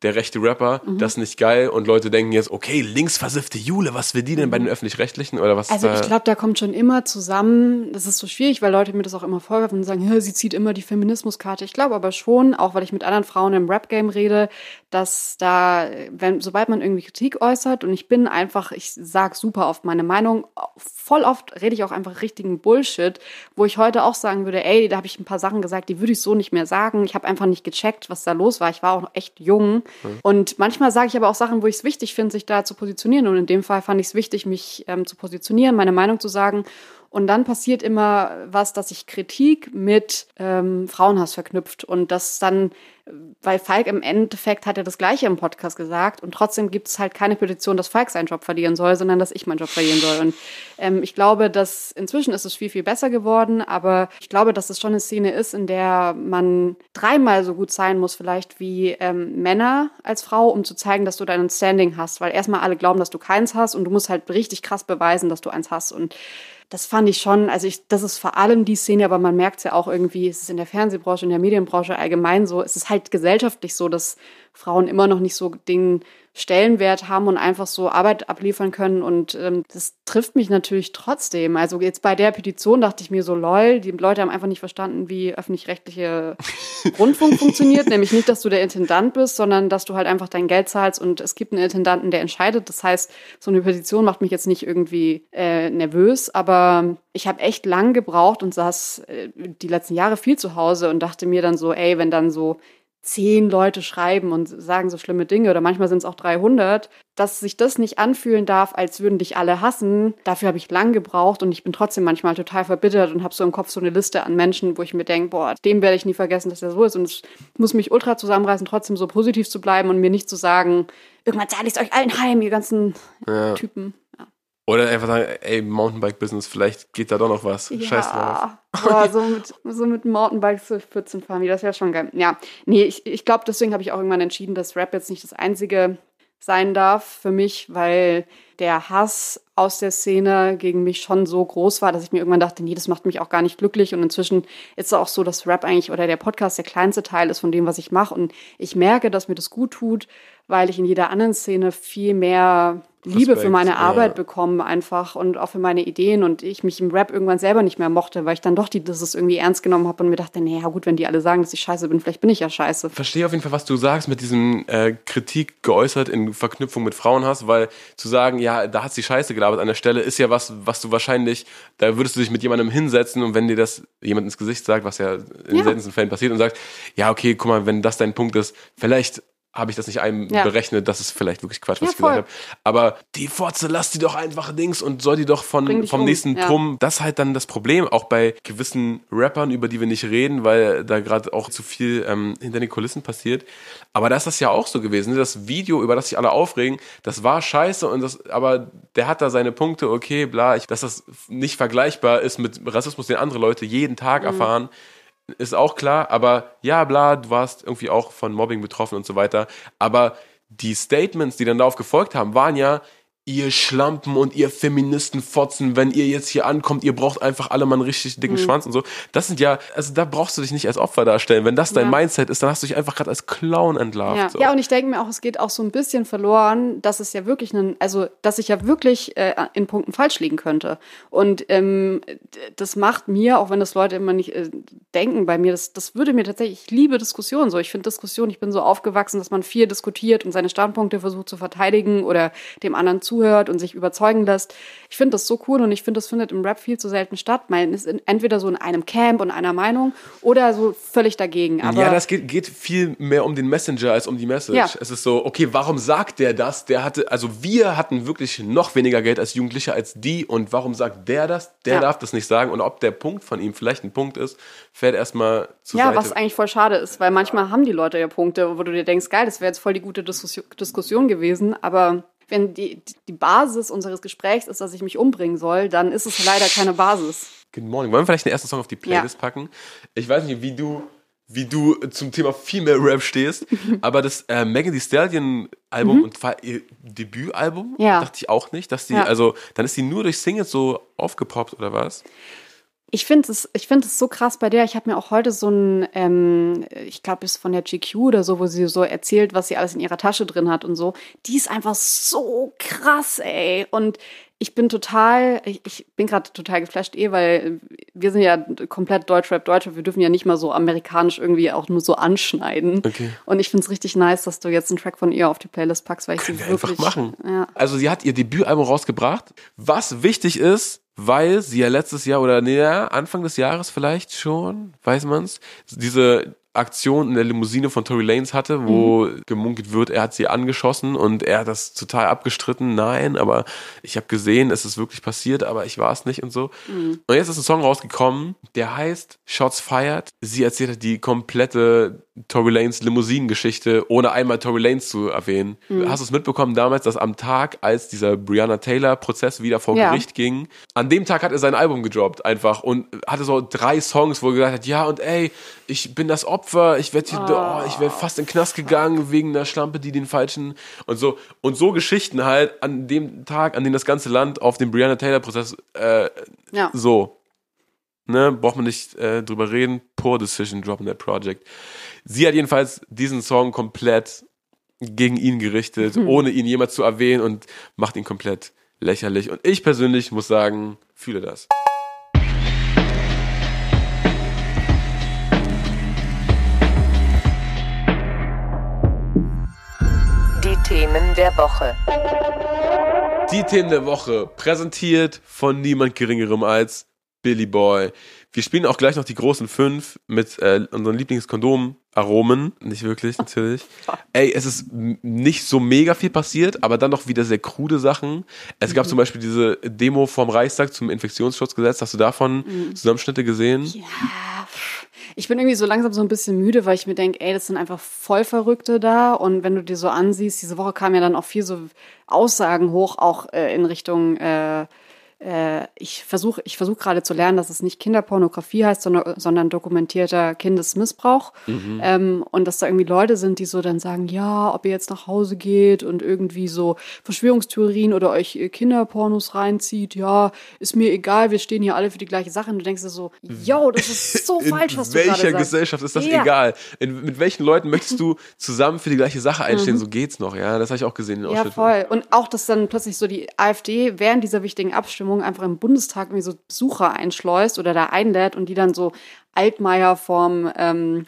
der rechte Rapper, das ist nicht geil und Leute denken jetzt, okay, linksversiffte Jule, was will die denn bei den Öffentlich-Rechtlichen oder was? Also ich glaube, da kommt schon immer zusammen, das ist so schwierig, weil Leute mir das auch immer vorwerfen und sagen, "Hä, sie zieht immer die Feminismuskarte. Ich glaube aber schon, auch weil ich mit anderen Frauen im Rap-Game rede, dass da, wenn, sobald man irgendwie Kritik äußert und ich bin einfach, ich sag super oft meine Meinung, voll oft rede ich auch einfach richtigen Bullshit, wo ich heute auch sagen würde, ey, da habe ich ein paar Sachen gesagt, die würde ich so nicht mehr sagen. Ich habe einfach nicht gecheckt, was da los war. Ich war auch echt jung. Und manchmal sage ich aber auch Sachen, wo ich es wichtig finde, sich da zu positionieren. Und in dem Fall fand ich es wichtig, mich ähm, zu positionieren, meine Meinung zu sagen. Und dann passiert immer was, dass sich Kritik mit ähm, Frauenhass verknüpft. Und das dann, weil Falk im Endeffekt hat er das Gleiche im Podcast gesagt. Und trotzdem gibt es halt keine Petition, dass Falk seinen Job verlieren soll, sondern dass ich meinen Job verlieren soll. Und ähm, ich glaube, dass inzwischen ist es viel, viel besser geworden. Aber ich glaube, dass es schon eine Szene ist, in der man dreimal so gut sein muss, vielleicht wie ähm, Männer als Frau, um zu zeigen, dass du deinen Standing hast. Weil erstmal alle glauben, dass du keins hast und du musst halt richtig krass beweisen, dass du eins hast. Und das fand ich schon, also ich, das ist vor allem die Szene, aber man merkt es ja auch irgendwie, es ist in der Fernsehbranche, in der Medienbranche allgemein so, es ist halt gesellschaftlich so, dass Frauen immer noch nicht so den Stellenwert haben und einfach so Arbeit abliefern können. Und ähm, das trifft mich natürlich trotzdem. Also jetzt bei der Petition dachte ich mir so, lol, die Leute haben einfach nicht verstanden, wie öffentlich-rechtliche Rundfunk funktioniert. Nämlich nicht, dass du der Intendant bist, sondern dass du halt einfach dein Geld zahlst und es gibt einen Intendanten, der entscheidet. Das heißt, so eine Petition macht mich jetzt nicht irgendwie äh, nervös, aber ich habe echt lang gebraucht und saß äh, die letzten Jahre viel zu Hause und dachte mir dann so, ey, wenn dann so zehn Leute schreiben und sagen so schlimme Dinge oder manchmal sind es auch 300, dass sich das nicht anfühlen darf, als würden dich alle hassen. Dafür habe ich lang gebraucht und ich bin trotzdem manchmal total verbittert und habe so im Kopf so eine Liste an Menschen, wo ich mir denke, boah, dem werde ich nie vergessen, dass der so ist und es muss mich ultra zusammenreißen, trotzdem so positiv zu bleiben und mir nicht zu sagen, irgendwann zahle ich es euch allen heim, ihr ganzen ja. Typen. Oder einfach sagen, ey, Mountainbike-Business, vielleicht geht da doch noch was. Ja. Scheiß drauf. Boah, so mit, so mit Mountainbikes zu 14 fahren, das wäre schon geil. Ja, nee, ich, ich glaube, deswegen habe ich auch irgendwann entschieden, dass Rap jetzt nicht das einzige sein darf für mich, weil der Hass aus der Szene gegen mich schon so groß war, dass ich mir irgendwann dachte, nee, das macht mich auch gar nicht glücklich. Und inzwischen ist es auch so, dass Rap eigentlich oder der Podcast der kleinste Teil ist von dem, was ich mache. Und ich merke, dass mir das gut tut, weil ich in jeder anderen Szene viel mehr Liebe Respekt, für meine ja. Arbeit bekomme einfach und auch für meine Ideen und ich mich im Rap irgendwann selber nicht mehr mochte, weil ich dann doch die, das ist irgendwie ernst genommen habe und mir dachte, naja gut, wenn die alle sagen, dass ich scheiße bin, vielleicht bin ich ja scheiße. verstehe auf jeden Fall, was du sagst mit diesem äh, Kritik geäußert in Verknüpfung mit Frauenhass, weil zu sagen, ja, da hat sie Scheiße gelabert an der Stelle, ist ja was, was du wahrscheinlich, da würdest du dich mit jemandem hinsetzen und wenn dir das jemand ins Gesicht sagt, was ja in den Ja. seltensten Fällen passiert und sagt, ja, okay, guck mal, wenn das dein Punkt ist, vielleicht habe ich das nicht Ja. einberechnet, das ist vielleicht wirklich Quatsch, was Ja, ich gesagt habe. Aber die Fotze, lass die doch einfach Dings und soll die doch von, vom um, nächsten ja. Trumm. Das ist halt dann das Problem, auch bei gewissen Rappern, über die wir nicht reden, weil da gerade auch zu viel ähm, hinter den Kulissen passiert. Aber da ist das ja auch so gewesen. ne? Das Video, über das sich alle aufregen, das war scheiße und das, aber der hat da seine Punkte, okay, bla, ich, dass das nicht vergleichbar ist mit Rassismus, den andere Leute jeden Tag erfahren ist auch klar, aber ja, bla, du warst irgendwie auch von Mobbing betroffen und so weiter. Aber die Statements, die dann darauf gefolgt haben, waren ja, ihr Schlampen und ihr Feministenfotzen, wenn ihr jetzt hier ankommt, ihr braucht einfach alle mal einen richtig dicken Schwanz und so. Das sind ja, also da brauchst du dich nicht als Opfer darstellen. Wenn das dein Ja. Mindset ist, dann hast du dich einfach gerade als Clown entlarvt. Ja. so. ja, und ich denke mir auch, es geht auch so ein bisschen verloren, dass es ja wirklich einen, also dass ich ja wirklich äh, in Punkten falsch liegen könnte. Und ähm, das macht mir, auch wenn das Leute immer nicht äh, denken bei mir, das, das würde mir tatsächlich, ich liebe Diskussionen so. Ich finde Diskussion, ich bin so aufgewachsen, dass man viel diskutiert und seine Standpunkte versucht zu verteidigen oder dem anderen zuhört und sich überzeugen lässt. Ich finde das so cool und ich finde, das findet im Rap viel zu selten statt. Man ist in, entweder so in einem Camp und einer Meinung oder so völlig dagegen. Aber ja, das geht, geht viel mehr um den Messenger als um die Message. Ja. Es ist so, okay, warum sagt der das? Der hatte, also wir hatten wirklich noch weniger Geld als Jugendliche als die und warum sagt der das? Der Ja. darf das nicht sagen und ob der Punkt von ihm vielleicht ein Punkt ist, fährt erstmal zur Ja, Seite. was eigentlich voll schade ist, weil manchmal haben die Leute ja Punkte, wo du dir denkst, geil, das wäre jetzt voll die gute Diskussion gewesen, aber wenn die, die Basis unseres Gesprächs ist, dass ich mich umbringen soll, dann ist es leider keine Basis. Good Morning. Wollen wir vielleicht den ersten Song auf die Playlist Ja. packen? Ich weiß nicht, wie du, wie du zum Thema Female Rap stehst, aber das äh, Megan Thee Stallion Album und war ihr Debütalbum, Mhm. Ja. dachte ich auch nicht, dass die, Ja. also dann ist die nur durch Singles so aufgepoppt oder was? Ich finde es ich find so krass bei der. Ich habe mir auch heute so ein, ähm, ich glaube, ist von der GQ oder so, wo sie so erzählt, was sie alles in ihrer Tasche drin hat und so. Die ist einfach so krass, ey. Und ich bin total, ich, ich bin gerade total geflasht, eh, weil wir sind ja komplett Deutschrap, Deutsche. Wir dürfen ja nicht mal so amerikanisch irgendwie auch nur so anschneiden. Okay. Und ich finde es richtig nice, dass du jetzt einen Track von ihr auf die Playlist packst, weil ich sie wir wirklich einfach machen. Ja. Also sie hat ihr Debütalbum rausgebracht. Was wichtig ist, weil sie ja letztes Jahr oder nee, Anfang des Jahres vielleicht schon, weiß man's, diese Aktion in der Limousine von Tory Lanez hatte, wo mhm. gemunkelt wird, er hat sie angeschossen und er hat das total abgestritten. Nein, aber ich habe gesehen, es ist wirklich passiert, aber ich war es nicht und so. Mhm. Und jetzt ist ein Song rausgekommen, der heißt Shots Fired. Sie erzählt die komplette Tory Lanes Limousinengeschichte, ohne einmal Tory Lanes zu erwähnen. Mhm. Hast du es mitbekommen damals, dass am Tag, als dieser Brianna Taylor Prozess wieder vor ja. Gericht ging, an dem Tag hat er sein Album gedroppt einfach und hatte so drei Songs, wo er gesagt hat, ja und ey, ich bin das Opfer, ich werde oh. oh, ich wäre fast in den Knast gegangen wegen einer Schlampe, die den falschen und so und so Geschichten halt an dem Tag, an dem das ganze Land auf den Brianna Taylor Prozess äh, ja. so ne, braucht man nicht äh, drüber reden. Poor decision dropping that project. Sie hat jedenfalls diesen Song komplett gegen ihn gerichtet, hm. ohne ihn jemals zu erwähnen und macht ihn komplett lächerlich. Und ich persönlich muss sagen, fühle das. Die Themen der Woche. Die Themen der Woche, präsentiert von niemand Geringerem als Billy Boy. Wir spielen auch gleich noch die großen fünf mit äh, unseren Lieblingskondomen-Aromen. Nicht wirklich, natürlich. Ey, es ist nicht so mega viel passiert, aber dann noch wieder sehr krude Sachen. Es gab mhm. zum Beispiel diese Demo vom Reichstag zum Infektionsschutzgesetz. Hast du davon mhm. Zusammenschnitte gesehen? Ja. Ich bin irgendwie so langsam so ein bisschen müde, weil ich mir denke, ey, das sind einfach voll Verrückte da. Und wenn du dir so ansiehst, diese Woche kamen ja dann auch viel so Aussagen hoch, auch äh, in Richtung äh, äh, ich versuche ich versuch gerade zu lernen, dass es nicht Kinderpornografie heißt, sondern, sondern dokumentierter Kindesmissbrauch. Mhm. Ähm, und dass da irgendwie Leute sind, die so dann sagen, ja, ob ihr jetzt nach Hause geht und irgendwie so Verschwörungstheorien oder euch Kinderpornos reinzieht, ja, ist mir egal, wir stehen hier alle für die gleiche Sache. Und du denkst dir so, yo, das ist so falsch, was du gerade sagst. In welcher Gesellschaft ist das ja. egal? In, mit welchen Leuten möchtest du zusammen für die gleiche Sache einstehen? Mhm. So geht's noch, ja, das habe ich auch gesehen. In ja, voll. Und auch, dass dann plötzlich so die AfD während dieser wichtigen Abstimmung Abstimmung einfach im Bundestag irgendwie so Besucher einschleust oder da einlädt und die dann so Altmaier vorm, ähm,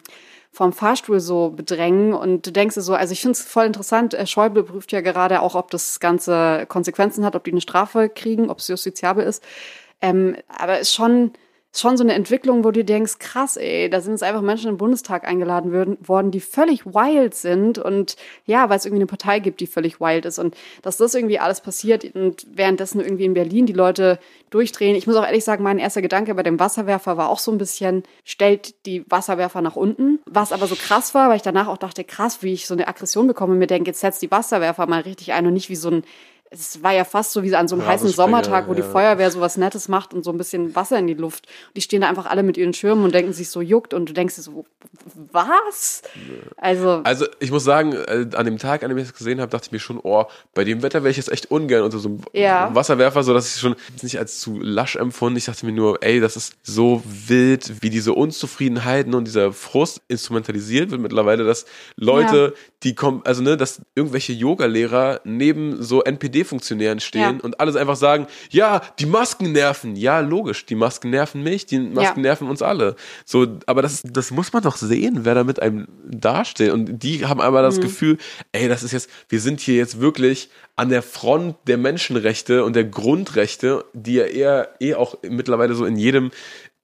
vom Fahrstuhl so bedrängen. Und du denkst dir so, also ich finde es voll interessant, äh, Schäuble prüft ja gerade auch, ob das Ganze Konsequenzen hat, ob die eine Strafe kriegen, ob es justiziabel ist. Ähm, aber ist schon schon so eine Entwicklung, wo du denkst, krass, ey, da sind jetzt einfach Menschen im Bundestag eingeladen worden, die völlig wild sind und ja, weil es irgendwie eine Partei gibt, die völlig wild ist und dass das irgendwie alles passiert und währenddessen irgendwie in Berlin die Leute durchdrehen. Ich muss auch ehrlich sagen, mein erster Gedanke bei dem Wasserwerfer war auch so ein bisschen, stellt die Wasserwerfer nach unten, was aber so krass war, weil ich danach auch dachte, krass, wie ich so eine Aggression bekomme und mir denke, jetzt setzt die Wasserwerfer mal richtig ein und nicht wie so ein es war ja fast so wie an so einem heißen Sommertag, wo ja. die Feuerwehr so was Nettes macht und so ein bisschen Wasser in die Luft. Und die stehen da einfach alle mit ihren Schirmen und denken sich so juckt und du denkst dir so, was? Also, also ich muss sagen, äh, an dem Tag, an dem ich das gesehen habe, dachte ich mir schon, oh, bei dem Wetter wäre ich jetzt echt ungern unter so einem ja. Wasserwerfer, so dass ich schon nicht als zu lasch empfunden. Ich dachte mir nur, ey, das ist so wild, wie diese Unzufriedenheiten und dieser Frust instrumentalisiert wird mittlerweile, dass Leute, ja. die kommen, also ne, dass irgendwelche Yoga-Lehrer neben so NPD-Funktionären stehen ja. und alles einfach sagen, ja, die Masken nerven. Ja, logisch, die Masken nerven mich, die Masken nerven uns alle. So, aber das, das muss man doch sehen, wer da mit einem dasteht. Und die haben einmal das mhm. Gefühl, ey, das ist jetzt, wir sind hier jetzt wirklich an der Front der Menschenrechte und der Grundrechte, die ja eher eh auch mittlerweile so in jedem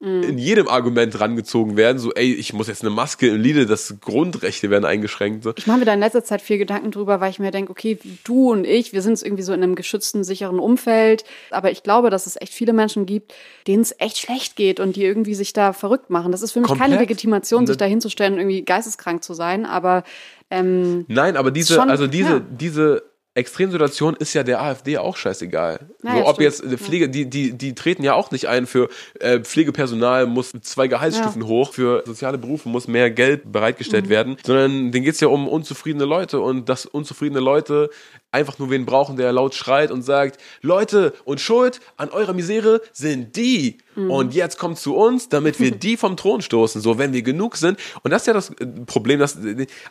Mhm. in jedem Argument rangezogen werden, so, ey, ich muss jetzt eine Maske im Liede, das Grundrechte werden eingeschränkt. So. Ich mache mir da in letzter Zeit viel Gedanken drüber, weil ich mir denke, okay, du und ich, wir sind irgendwie so in einem geschützten, sicheren Umfeld, aber ich glaube, dass es echt viele Menschen gibt, denen es echt schlecht geht und die irgendwie sich da verrückt machen. Das ist für mich Komplett. keine Legitimation, sich da hinzustellen, irgendwie geisteskrank zu sein, aber ähm, Nein, aber diese, schon, also diese, ja. diese Extremsituation ist ja der AfD auch scheißegal. Ja, so, ob stimmt. jetzt äh, Pflege, die, die, die treten ja auch nicht ein für äh, Pflegepersonal muss zwei Gehaltsstufen ja. hoch, für soziale Berufe muss mehr Geld bereitgestellt mhm. werden, sondern denen geht's ja um unzufriedene Leute und dass unzufriedene Leute einfach nur wen brauchen, der laut schreit und sagt, Leute, und Schuld an eurer Misere sind die. Mhm. Und jetzt kommt zu uns, damit wir die vom Thron stoßen, so wenn wir genug sind. Und das ist ja das äh, Problem, dass,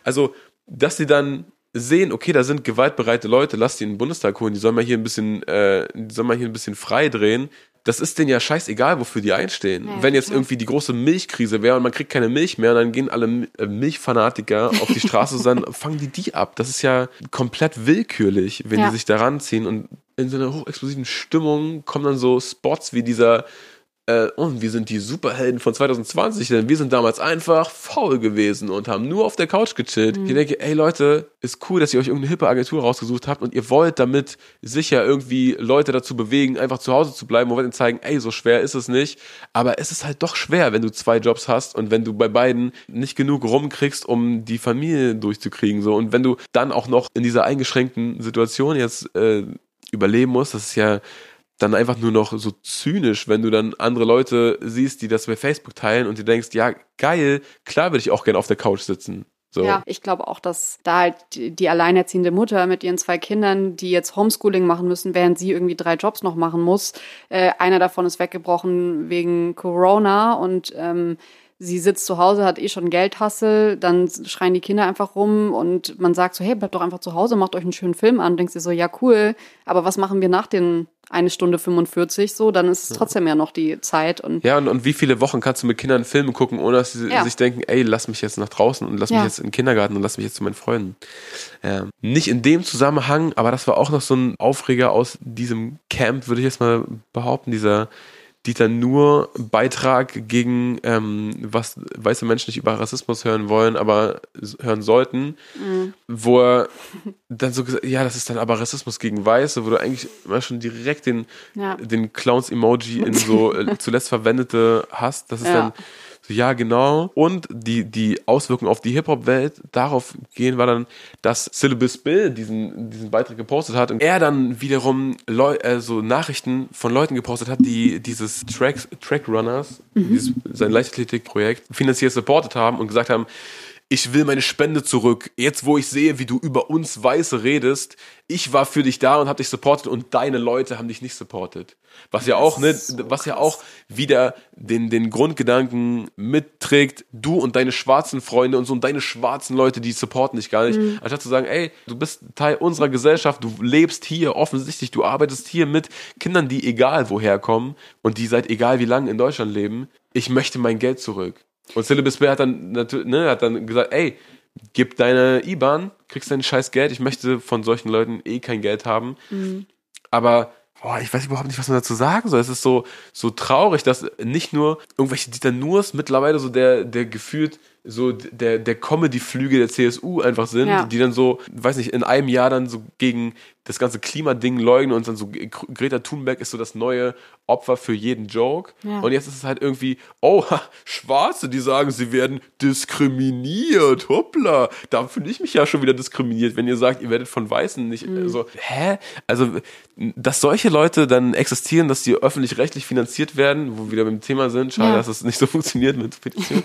also, dass sie dann sehen, okay, da sind gewaltbereite Leute, lass die in den Bundestag holen, die sollen mal hier ein bisschen, äh, die sollen mal hier ein bisschen frei drehen. Das ist denen ja scheißegal, wofür die einstehen. Ja, Wenn jetzt klar. irgendwie die große Milchkrise wäre und man kriegt keine Milch mehr, und dann gehen alle äh, Milchfanatiker auf die Straße und dann fangen die die ab. Das ist ja komplett willkürlich, wenn ja. die sich da ranziehen und in so einer hochexplosiven Stimmung kommen dann so Spots wie dieser äh, und wir sind die Superhelden von 2020, denn wir sind damals einfach faul gewesen und haben nur auf der Couch gechillt. Ich denke, ey Leute, ist cool, dass ihr euch irgendeine hippe Agentur rausgesucht habt und ihr wollt damit sicher irgendwie Leute dazu bewegen, einfach zu Hause zu bleiben und wollt ihnen zeigen, ey, so schwer ist es nicht. Aber es ist halt doch schwer, wenn du zwei Jobs hast und wenn du bei beiden nicht genug rumkriegst, um die Familie durchzukriegen. So. Und wenn du dann auch noch in dieser eingeschränkten Situation jetzt äh, überleben musst, das ist ja dann einfach nur noch so zynisch, wenn du dann andere Leute siehst, die das bei Facebook teilen und du denkst, ja, geil, klar würde ich auch gerne auf der Couch sitzen. So. Ja, ich glaube auch, dass da halt die, die alleinerziehende Mutter mit ihren zwei Kindern, die jetzt Homeschooling machen müssen, während sie irgendwie drei Jobs noch machen muss, äh, einer davon ist weggebrochen wegen Corona und ähm, sie sitzt zu Hause, hat eh schon Geldhassel, dann schreien die Kinder einfach rum und man sagt so, hey, bleibt doch einfach zu Hause, macht euch einen schönen Film an. Denkst du so, ja, cool, aber was machen wir nach den eine Stunde 45 so, dann ist es trotzdem ja noch die Zeit und Ja, und, und wie viele Wochen kannst du mit Kindern Filme gucken, ohne dass sie Ja. sich denken, ey, lass mich jetzt nach draußen und lass Ja. mich jetzt in den Kindergarten und lass mich jetzt zu meinen Freunden. Ähm, nicht in dem Zusammenhang, aber das war auch noch so ein Aufreger aus diesem Camp, würde ich jetzt mal behaupten, dieser Dieter Nur Beitrag gegen ähm, was weiße Menschen nicht über Rassismus hören wollen, aber hören sollten, wo er dann so gesagt, ja, das ist dann aber Rassismus gegen Weiße, wo du eigentlich immer schon direkt den, Ja. den Clowns-Emoji in so äh, zuletzt verwendete hast. Das ist Ja. dann so, ja, genau. Und die, die Auswirkungen auf die Hip-Hop-Welt, darauf gehen war dann, dass Syllabus Bill diesen, diesen Beitrag gepostet hat und er dann wiederum Leu äh, so Nachrichten von Leuten gepostet hat, die dieses Track, Track Runners, dieses, sein Leichtathletik-Projekt, finanziell supportet haben und gesagt haben, ich will meine Spende zurück. Jetzt, wo ich sehe, wie du über uns Weiße redest, ich war für dich da und habe dich supportet und deine Leute haben dich nicht supportet. Was ja auch, ne, was ja auch wieder den, den Grundgedanken mitträgt, du und deine schwarzen Freunde und so und deine schwarzen Leute, die supporten dich gar nicht. Anstatt zu sagen, ey, du bist Teil unserer Gesellschaft, du lebst hier offensichtlich, du arbeitest hier mit Kindern, die egal woher kommen und die seit egal wie lange in Deutschland leben. Ich möchte mein Geld zurück. Und Syllabus Bear hat dann natürlich, ne, hat dann gesagt, ey, gib deine IBAN, kriegst dein scheiß Geld. Ich möchte von solchen Leuten eh kein Geld haben. Aber boah, ich weiß überhaupt nicht, was man dazu sagen soll. Es ist so, so traurig, dass nicht nur irgendwelche Dieter Nurs mittlerweile so der, der gefühlt so der, der Comedy-Flügel der CSU einfach sind, Ja. die dann so, weiß nicht, in einem Jahr dann so gegen das ganze Klimading leugnen und dann so Greta Thunberg ist so das neue Opfer für jeden Joke. Ja. Und jetzt ist es halt irgendwie, oh, Schwarze, die sagen, sie werden diskriminiert. Hoppla. Da fühle ich mich ja schon wieder diskriminiert, wenn ihr sagt, ihr werdet von Weißen nicht Mhm. so. Hä? Also, dass solche Leute dann existieren, dass die öffentlich-rechtlich finanziert werden, wo wir wieder beim Thema sind. Schade, Ja. dass es nicht so funktioniert mit Petition.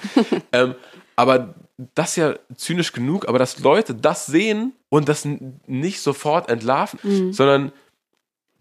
ähm, aber das ist ja zynisch genug, aber dass Leute das sehen und das nicht sofort entlarven, Mhm. sondern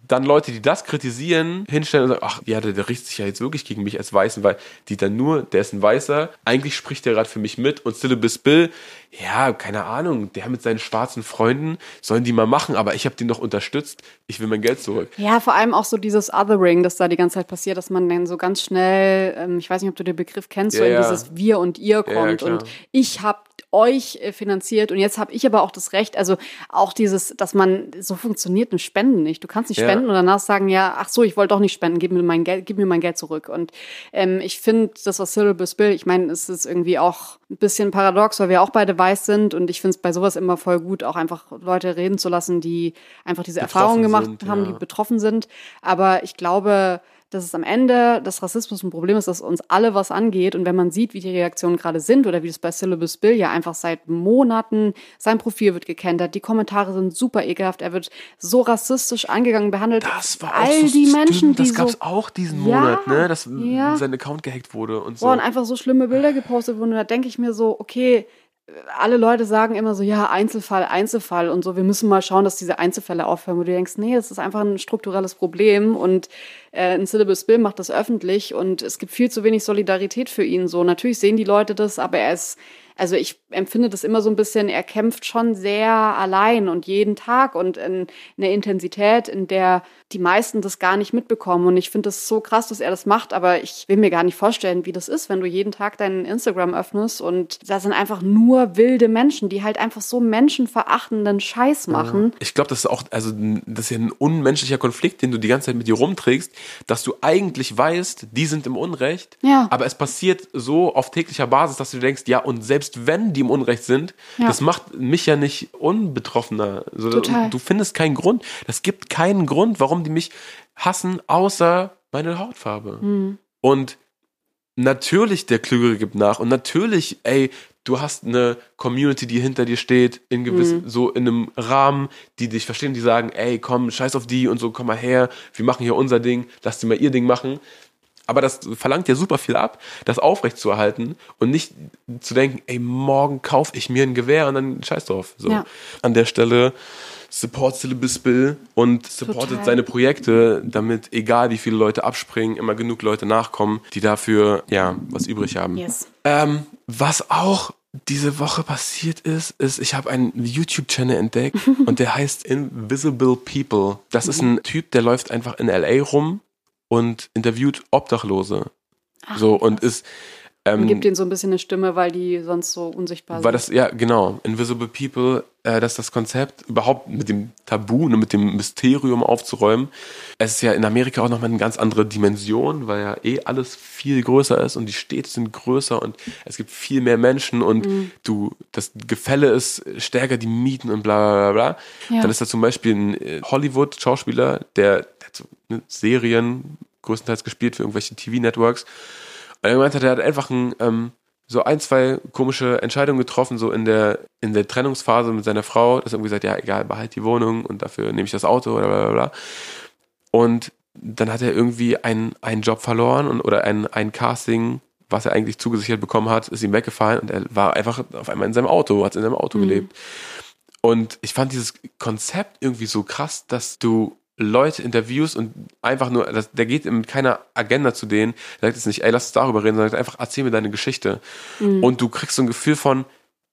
dann Leute, die das kritisieren, hinstellen und sagen, ach ja, der, der richtet sich ja jetzt wirklich gegen mich als Weißen, weil die dann nur, der ist ein Weißer, eigentlich spricht der gerade für mich mit und Syllabus Bill, ja, keine Ahnung, der mit seinen schwarzen Freunden, sollen die mal machen, aber ich habe den doch unterstützt, ich will mein Geld zurück. Ja, vor allem auch so dieses Othering, das da die ganze Zeit passiert, dass man dann so ganz schnell, ähm, ich weiß nicht, ob du den Begriff kennst, Ja, so in ja. dieses Wir und Ihr Ja, kommt klar. und ich hab euch äh, finanziert und jetzt habe ich aber auch das Recht, also auch dieses, dass man, so funktioniert eine Spenden nicht. Du kannst nicht Ja. spenden und danach sagen, ja, ach so, ich wollte doch nicht spenden, gib mir mein Geld, gib mir mein Geld zurück. Und ähm, ich finde, das was Syllabus Bill, ich meine, es ist irgendwie auch ein bisschen paradox, weil wir auch beide weiß sind und ich finde es bei sowas immer voll gut, auch einfach Leute reden zu lassen, die einfach diese Betroffen Erfahrungen gemacht sind, haben, ja. die betroffen sind. Aber ich glaube, dass es am Ende des Rassismus ein Problem ist, dass uns alle was angeht. Und wenn man sieht, wie die Reaktionen gerade sind oder wie das bei Syllabus Bill ja einfach seit Monaten, sein Profil wird gekentert, die Kommentare sind super ekelhaft, er wird so rassistisch angegangen, behandelt. Das war all so die Menschen, die das gab's so auch diesen Ja, Monat, ne, dass ja. sein Account gehackt wurde und so. Boah, und einfach so schlimme Bilder gepostet wurden. Und da denke ich mir so, okay, alle Leute sagen immer so, ja, Einzelfall, Einzelfall und so. Wir müssen mal schauen, dass diese Einzelfälle aufhören, wo du denkst, nee, das ist einfach ein strukturelles Problem und äh, ein Syllabus Bill macht das öffentlich und es gibt viel zu wenig Solidarität für ihn. So, natürlich sehen die Leute das, aber er ist, also ich empfinde das immer so ein bisschen, er kämpft schon sehr allein und jeden Tag und in einer Intensität, in der die meisten das gar nicht mitbekommen. Und ich finde es so krass, dass er das macht, aber ich will mir gar nicht vorstellen, wie das ist, wenn du jeden Tag deinen Instagram öffnest und da sind einfach nur wilde Menschen, die halt einfach so menschenverachtenden Scheiß machen. Ich glaube, das ist auch, also das ist ja ein unmenschlicher Konflikt, den du die ganze Zeit mit dir rumträgst, dass du eigentlich weißt, die sind im Unrecht, Ja. aber es passiert so auf täglicher Basis, dass du denkst, ja, und selbst wenn die im Unrecht sind, Ja. das macht mich ja nicht unbetroffener. So, Total. Du findest keinen Grund. Es gibt keinen Grund, warum die mich hassen, außer meine Hautfarbe. Hm. Und natürlich der Klügere gibt nach und natürlich, ey, du hast eine Community, die hinter dir steht, in gewiss, Mhm. so in einem Rahmen, die dich verstehen, die sagen, ey, komm, scheiß auf die und so, komm mal her, wir machen hier unser Ding, lass die mal ihr Ding machen. Aber das verlangt ja super viel ab, das aufrechtzuerhalten und nicht zu denken, ey, morgen kaufe ich mir ein Gewehr und dann scheiß drauf. So. Ja. An der Stelle support Syllabus Bill und supportet Total. seine Projekte, damit egal wie viele Leute abspringen, immer genug Leute nachkommen, die dafür ja was übrig haben. Yes. Ähm, was auch diese Woche passiert ist, ist, ich habe einen YouTube-Channel entdeckt und der heißt Invisible People. Das ist ein Typ, der läuft einfach in LA rum und interviewt Obdachlose. so und ist ähm, Und gibt ihnen so ein bisschen eine Stimme, weil die sonst so unsichtbar war sind. das, ja, genau. Invisible People, äh, das ist das Konzept, überhaupt mit dem Tabu, ne, mit dem Mysterium aufzuräumen. Es ist ja in Amerika auch nochmal eine ganz andere Dimension, weil ja eh alles viel größer ist und die Städte sind größer und es gibt viel mehr Menschen und du, das Gefälle ist stärker, die Mieten und bla bla bla. Ja. Dann ist da zum Beispiel ein äh, Hollywood-Schauspieler, der, der hat so ne, Serien größtenteils gespielt für irgendwelche TV-Networks. Und er gemeint hat, er hat einfach ein, ähm, so ein, zwei komische Entscheidungen getroffen, so in der, in der Trennungsphase mit seiner Frau, dass er irgendwie sagt, ja, egal, behalt die Wohnung und dafür nehme ich das Auto oder bla bla bla. Und dann hat er irgendwie einen, einen Job verloren und, oder ein, ein Casting, was er eigentlich zugesichert bekommen hat, ist ihm weggefallen und er war einfach auf einmal in seinem Auto, hat in seinem Auto gelebt. Und ich fand dieses Konzept irgendwie so krass, dass du Leute interviewst und einfach nur, das, der geht mit keiner Agenda zu denen, der sagt jetzt nicht, ey, lass uns darüber reden, sondern sagt einfach, erzähl mir deine Geschichte. Und du kriegst so ein Gefühl von,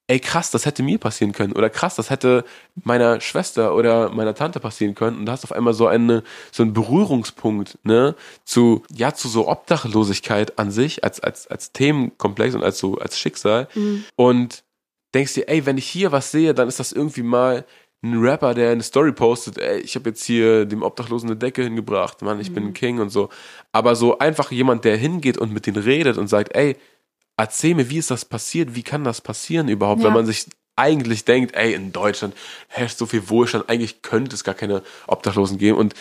ey, krass, das hätte mir passieren können. Oder krass, das hätte meiner Schwester oder meiner Tante passieren können. Und du hast auf einmal so eine, so einen Berührungspunkt, ne, zu, ja, zu so Obdachlosigkeit an sich, als, als, als Themenkomplex und als so, als Schicksal. Und denkst dir, ey, wenn ich hier was sehe, dann ist das irgendwie mal ein Rapper, der eine Story postet, ey, ich habe jetzt hier dem Obdachlosen eine Decke hingebracht, Mann, ich bin ein King und so. Aber so einfach jemand, der hingeht und mit denen redet und sagt, ey, erzähl mir, wie ist das passiert, wie kann das passieren überhaupt, Ja. wenn man sich eigentlich denkt, ey, in Deutschland herrscht so viel Wohlstand, eigentlich könnte es gar keine Obdachlosen geben und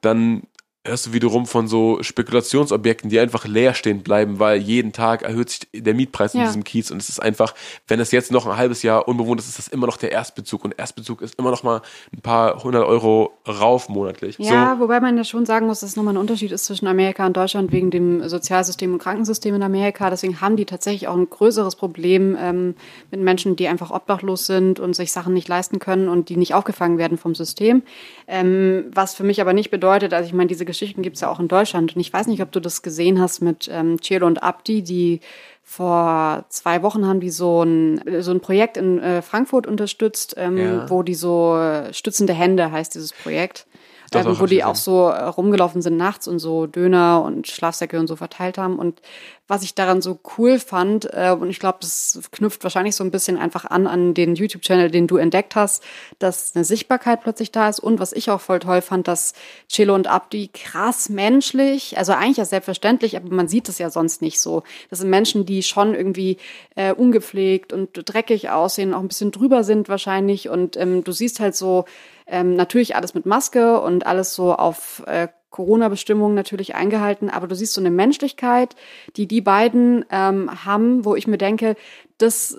dann hörst du wiederum von so Spekulationsobjekten, die einfach leer stehen bleiben, weil jeden Tag erhöht sich der Mietpreis in Ja. diesem Kiez und es ist einfach, wenn es jetzt noch ein halbes Jahr unbewohnt ist, ist das immer noch der Erstbezug und Erstbezug ist immer noch mal ein paar hundert Euro rauf monatlich. Ja, wobei man ja schon sagen muss, dass es nochmal ein Unterschied ist zwischen Amerika und Deutschland wegen dem Sozialsystem und Krankensystem in Amerika. Deswegen haben die tatsächlich auch ein größeres Problem ähm, mit Menschen, die einfach obdachlos sind und sich Sachen nicht leisten können und die nicht aufgefangen werden vom System. Ähm, was für mich aber nicht bedeutet, also ich meine, diese Geschichten gibt es ja auch in Deutschland. Und ich weiß nicht, ob du das gesehen hast mit ähm, Cielo und Abdi, die vor zwei Wochen haben die so ein, so ein Projekt in äh, Frankfurt unterstützt, ähm, Ja. wo die so äh, stützende Hände heißt dieses Projekt. Doch, ähm, wo die auch so äh, rumgelaufen sind nachts und so Döner und Schlafsäcke und so verteilt haben. Und was ich daran so cool fand, äh, und ich glaube, das knüpft wahrscheinlich so ein bisschen einfach an an den YouTube-Channel, den du entdeckt hast, dass eine Sichtbarkeit plötzlich da ist. Und was ich auch voll toll fand, dass Chelo und Abdi krass menschlich, also eigentlich ja selbstverständlich, aber man sieht es ja sonst nicht so. Das sind Menschen, die schon irgendwie äh, ungepflegt und dreckig aussehen, auch ein bisschen drüber sind wahrscheinlich. Und ähm, du siehst halt so, ähm, natürlich alles mit Maske und alles so auf äh, Corona-Bestimmungen natürlich eingehalten, aber du siehst so eine Menschlichkeit, die die beiden ähm, haben, wo ich mir denke, das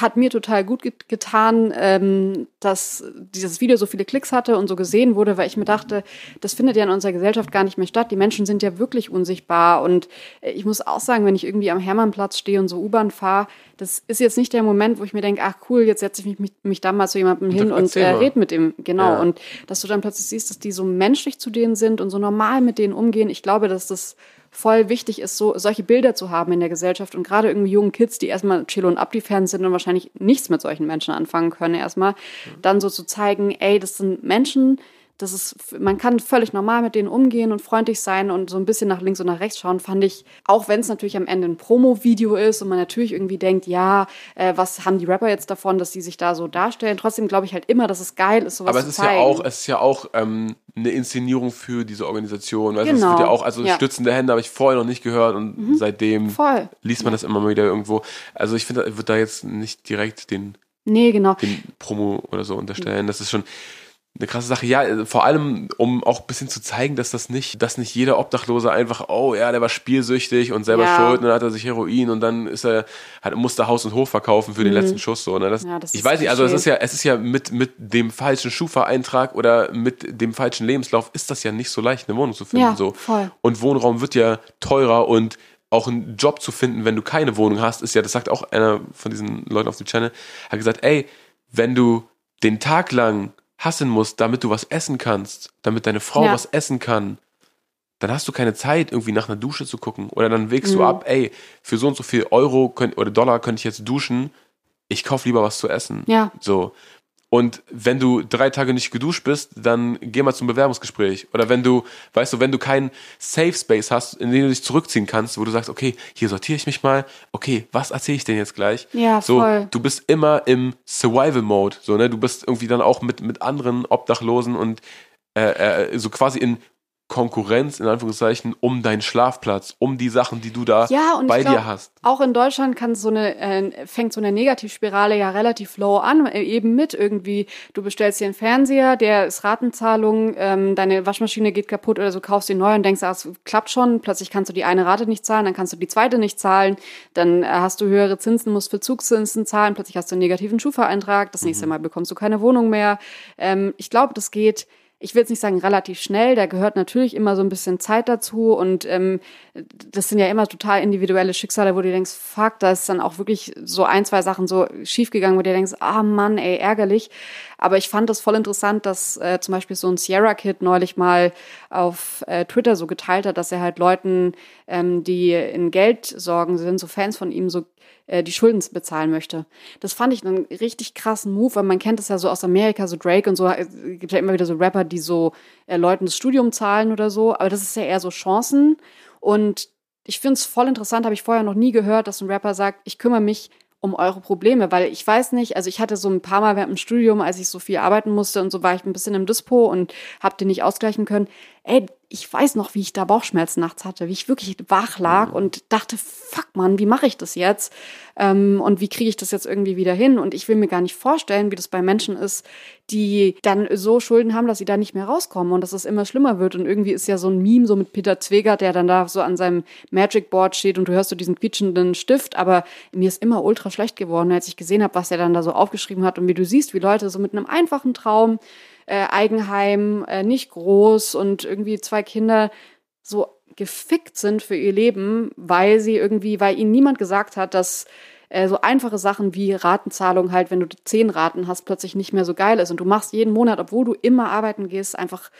hat mir total gut get getan, ähm, dass dieses Video so viele Klicks hatte und so gesehen wurde, weil ich mir dachte, das findet ja in unserer Gesellschaft gar nicht mehr statt. Die Menschen sind ja wirklich unsichtbar und äh, ich muss auch sagen, wenn ich irgendwie am Hermannplatz stehe und so U-Bahn fahre, das ist jetzt nicht der Moment, wo ich mir denke, ach cool, jetzt setze ich mich, mich, mich da mal zu jemandem hin und äh, red mit dem, genau. Ja. Und dass du dann plötzlich siehst, dass die so menschlich zu denen sind und so normal mit denen umgehen. Ich glaube, dass das voll wichtig ist, so solche Bilder zu haben in der Gesellschaft und gerade irgendwie jungen Kids, die erstmal Chilo und Abdi-Fans sind und wahrscheinlich nichts mit solchen Menschen anfangen können, erstmal dann so zu zeigen, ey, das sind Menschen, das ist, man kann völlig normal mit denen umgehen und freundlich sein und so ein bisschen nach links und nach rechts schauen, fand ich, auch wenn es natürlich am Ende ein Promo-Video ist und man natürlich irgendwie denkt, ja, äh, was haben die Rapper jetzt davon, dass die sich da so darstellen? Trotzdem glaube ich halt immer, dass es geil ist, sowas Aber es zu ist zeigen. ja auch, es ist ja auch ähm, eine Inszenierung für diese Organisation. Weißt, du, Es Genau. wird ja auch, also Ja. Mhm. stützende Hände habe ich vorher noch nicht gehört und seitdem Voll. liest man das immer mal wieder irgendwo. Also ich finde, würde da jetzt nicht direkt den, Nee, genau. den Promo oder so unterstellen. Das ist schon eine krasse Sache. Ja, äh, vor allem, um auch ein bisschen zu zeigen, dass das nicht, dass nicht jeder Obdachlose einfach, oh ja, der war spielsüchtig und selber Ja. schuld und dann hat er sich Heroin und dann ist er, hat, musste Haus und Hof verkaufen für den letzten Schuss. So, ne? das, Mhm. Ja, das ich weiß nicht, also es ist ja, es ist ja mit, mit dem falschen Schufa-Eintrag oder mit dem falschen Lebenslauf ist das ja nicht so leicht, eine Wohnung zu finden. Ja, so. voll. Und Wohnraum wird ja teurer und auch einen Job zu finden, wenn du keine Wohnung hast, ist ja, das sagt auch einer von diesen Leuten auf dem Channel, hat gesagt, ey, wenn du den Tag lang hassen musst, damit du was essen kannst, damit deine Frau Ja. was essen kann, dann hast du keine Zeit, irgendwie nach einer Dusche zu gucken. Oder dann wägst Mhm. du ab, ey, für so und so viel Euro könnt, oder Dollar könnte ich jetzt duschen, ich kauf lieber was zu essen. Ja. So. Und wenn du drei Tage nicht geduscht bist, dann geh mal zum Bewerbungsgespräch. Oder wenn du, weißt du, wenn du keinen Safe Space hast, in den du dich zurückziehen kannst, wo du sagst, okay, hier sortiere ich mich mal, okay, was erzähle ich denn jetzt gleich? Ja, so, voll. du bist immer im Survival Mode, so, ne? Du bist irgendwie dann auch mit, mit anderen Obdachlosen und äh, äh, so quasi in Konkurrenz, in Anführungszeichen, um deinen Schlafplatz, um die Sachen, die du da Ja, und bei ich glaub, dir hast. Auch in Deutschland kann so eine, äh, fängt so eine Negativspirale ja relativ low an, äh, eben mit irgendwie, du bestellst dir einen Fernseher, der ist Ratenzahlung, ähm, deine Waschmaschine geht kaputt oder so, kaufst dir neu und denkst, ah, es klappt schon, plötzlich kannst du die eine Rate nicht zahlen, dann kannst du die zweite nicht zahlen, dann äh, hast du höhere Zinsen, musst Verzugszinsen zahlen, plötzlich hast du einen negativen Schufa-Eintrag, das nächste Mal bekommst du keine Wohnung mehr. Ähm, ich glaube, das geht ich will jetzt nicht sagen relativ schnell, da gehört natürlich immer so ein bisschen Zeit dazu und ähm, das sind ja immer total individuelle Schicksale, wo du denkst, fuck, da ist dann auch wirklich so ein, zwei Sachen so schiefgegangen, wo du denkst, ah Mann, ey, ärgerlich. Aber ich fand das voll interessant, dass äh, zum Beispiel so ein Sierra-Kid neulich mal auf äh, Twitter so geteilt hat, dass er halt Leuten, ähm, die in Geldsorgen sind, so Fans von ihm, so äh, die Schulden bezahlen möchte. Das fand ich einen richtig krassen Move, weil man kennt es ja so aus Amerika, so Drake und so, äh, gibt ja immer wieder so Rapper, die so äh, Leuten das Studium zahlen oder so, aber das ist ja eher so Chancen und ich finde es voll interessant, habe ich vorher noch nie gehört, dass ein Rapper sagt, ich kümmere mich um eure Probleme, weil ich weiß nicht, also ich hatte so ein paar Mal während dem Studium, als ich so viel arbeiten musste und so war ich ein bisschen im Dispo und habe den nicht ausgleichen können. Ey, ich weiß noch, wie ich da Bauchschmerzen nachts hatte, wie ich wirklich wach lag und dachte, fuck man, wie mache ich das jetzt? Ähm, und wie kriege ich das jetzt irgendwie wieder hin? Und ich will mir gar nicht vorstellen, wie das bei Menschen ist, die dann so Schulden haben, dass sie da nicht mehr rauskommen und dass es immer schlimmer wird. Und irgendwie ist ja so ein Meme so mit Peter Zwegert, der dann da so an seinem Magic Board steht und du hörst so diesen quietschenden Stift, aber mir ist immer ultra schlecht geworden, als ich gesehen habe, was er dann da so aufgeschrieben hat und wie du siehst, wie Leute so mit einem einfachen Traum, äh, Eigenheim, äh, nicht groß und irgendwie zwei Kinder so gefickt sind für ihr Leben, weil sie irgendwie, weil ihnen niemand gesagt hat, dass äh, so einfache Sachen wie Ratenzahlung halt, wenn du zehn Raten hast, plötzlich nicht mehr so geil ist und du machst jeden Monat, obwohl du immer arbeiten gehst, einfach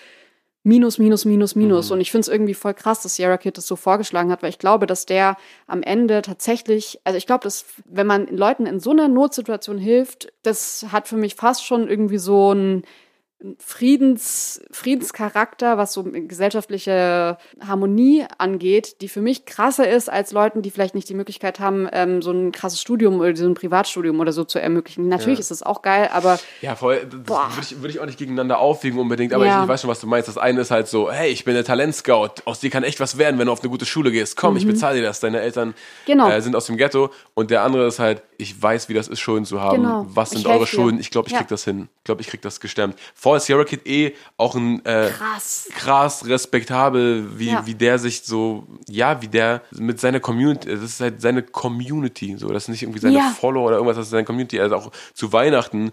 Minus, Minus, Minus, Minus. Und ich finde es irgendwie voll krass, dass Sierra Kid das so vorgeschlagen hat, weil ich glaube, dass der am Ende tatsächlich, also ich glaube, dass wenn man Leuten in so einer Notsituation hilft, das hat für mich fast schon irgendwie so ein Friedens, Friedenscharakter, was so gesellschaftliche Harmonie angeht, die für mich krasser ist als Leuten, die vielleicht nicht die Möglichkeit haben, ähm, so ein krasses Studium oder so ein Privatstudium oder so zu ermöglichen. Natürlich Ja. ist das auch geil, aber Ja, voll. Würde ich, würd ich auch nicht gegeneinander aufwiegen unbedingt, aber Ja. ich, ich weiß schon, was du meinst. Das eine ist halt so, hey, ich bin der Talentscout, aus dir kann echt was werden, wenn du auf eine gute Schule gehst. Komm, ich bezahle dir das. Deine Eltern Mhm. Genau. äh, sind aus dem Ghetto. Und der andere ist halt, ich weiß, wie das ist, Schulden zu haben. Genau. Was sind eure helf dir. Schulden? Ich glaube, ich Ja. krieg das hin. Ich glaube, ich krieg das gestemmt. Vor Sierra Kid eh auch ein äh, krass. krass respektabel, wie, Ja. wie der sich so, ja, wie der mit seiner Community, das ist halt seine Community, so, das ist nicht irgendwie seine Ja. Follower oder irgendwas, das ist seine Community, also auch zu Weihnachten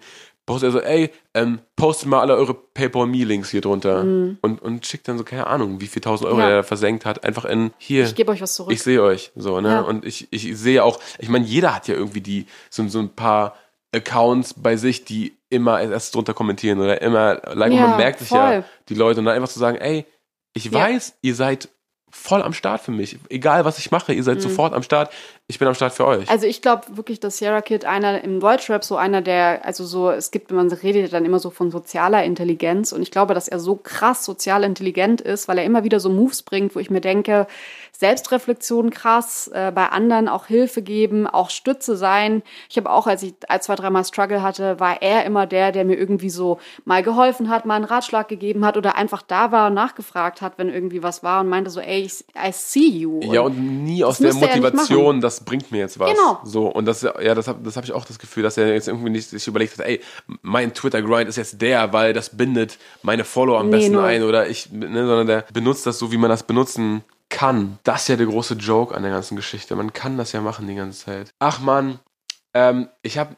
postet er so, ey, ähm, postet mal alle eure PayPal-Me-Links hier drunter und, und schickt dann so, keine Ahnung, wie viel tausend Euro Mhm. Ja. er versenkt hat, einfach in, hier, Ich gebe euch was zurück. ich sehe euch, so, ne, Ja. und ich, ich sehe auch, ich meine, jeder hat ja irgendwie die, so, so ein paar Accounts bei sich, die immer erst drunter kommentieren oder immer like Ja, man merkt sich voll. ja die Leute und dann einfach zu sagen, ey, ich weiß, ihr seid voll am Start für mich. Egal, was ich mache, ihr seid sofort am Start. Ich bin am Start für euch. Also ich glaube wirklich, dass Sierra Kid einer im Deutschrap so einer der, also so, es gibt, man redet dann immer so von sozialer Intelligenz und ich glaube, dass er so krass sozial intelligent ist, weil er immer wieder so Moves bringt, wo ich mir denke, Selbstreflexion krass, äh, bei anderen auch Hilfe geben, auch Stütze sein. Ich habe auch, als ich ein, zwei, dreimal Struggle hatte, war er immer der, der mir irgendwie so mal geholfen hat, mal einen Ratschlag gegeben hat oder einfach da war und nachgefragt hat, wenn irgendwie was war und meinte so, ey, ich- I see you. Ja, und nie aus der er Motivation, das bringt mir jetzt was. Genau. So, und das, ja, das habe das hab ich auch das Gefühl, dass er jetzt irgendwie nicht sich überlegt hat, ey, mein Twitter-Grind ist jetzt der, weil das bindet meine Follower am Nee, besten null. ein oder ich, ne, sondern der benutzt das so, wie man das benutzen kann. Das ist ja der große Joke an der ganzen Geschichte. Man kann das ja machen die ganze Zeit. Ach man, ähm, ich habe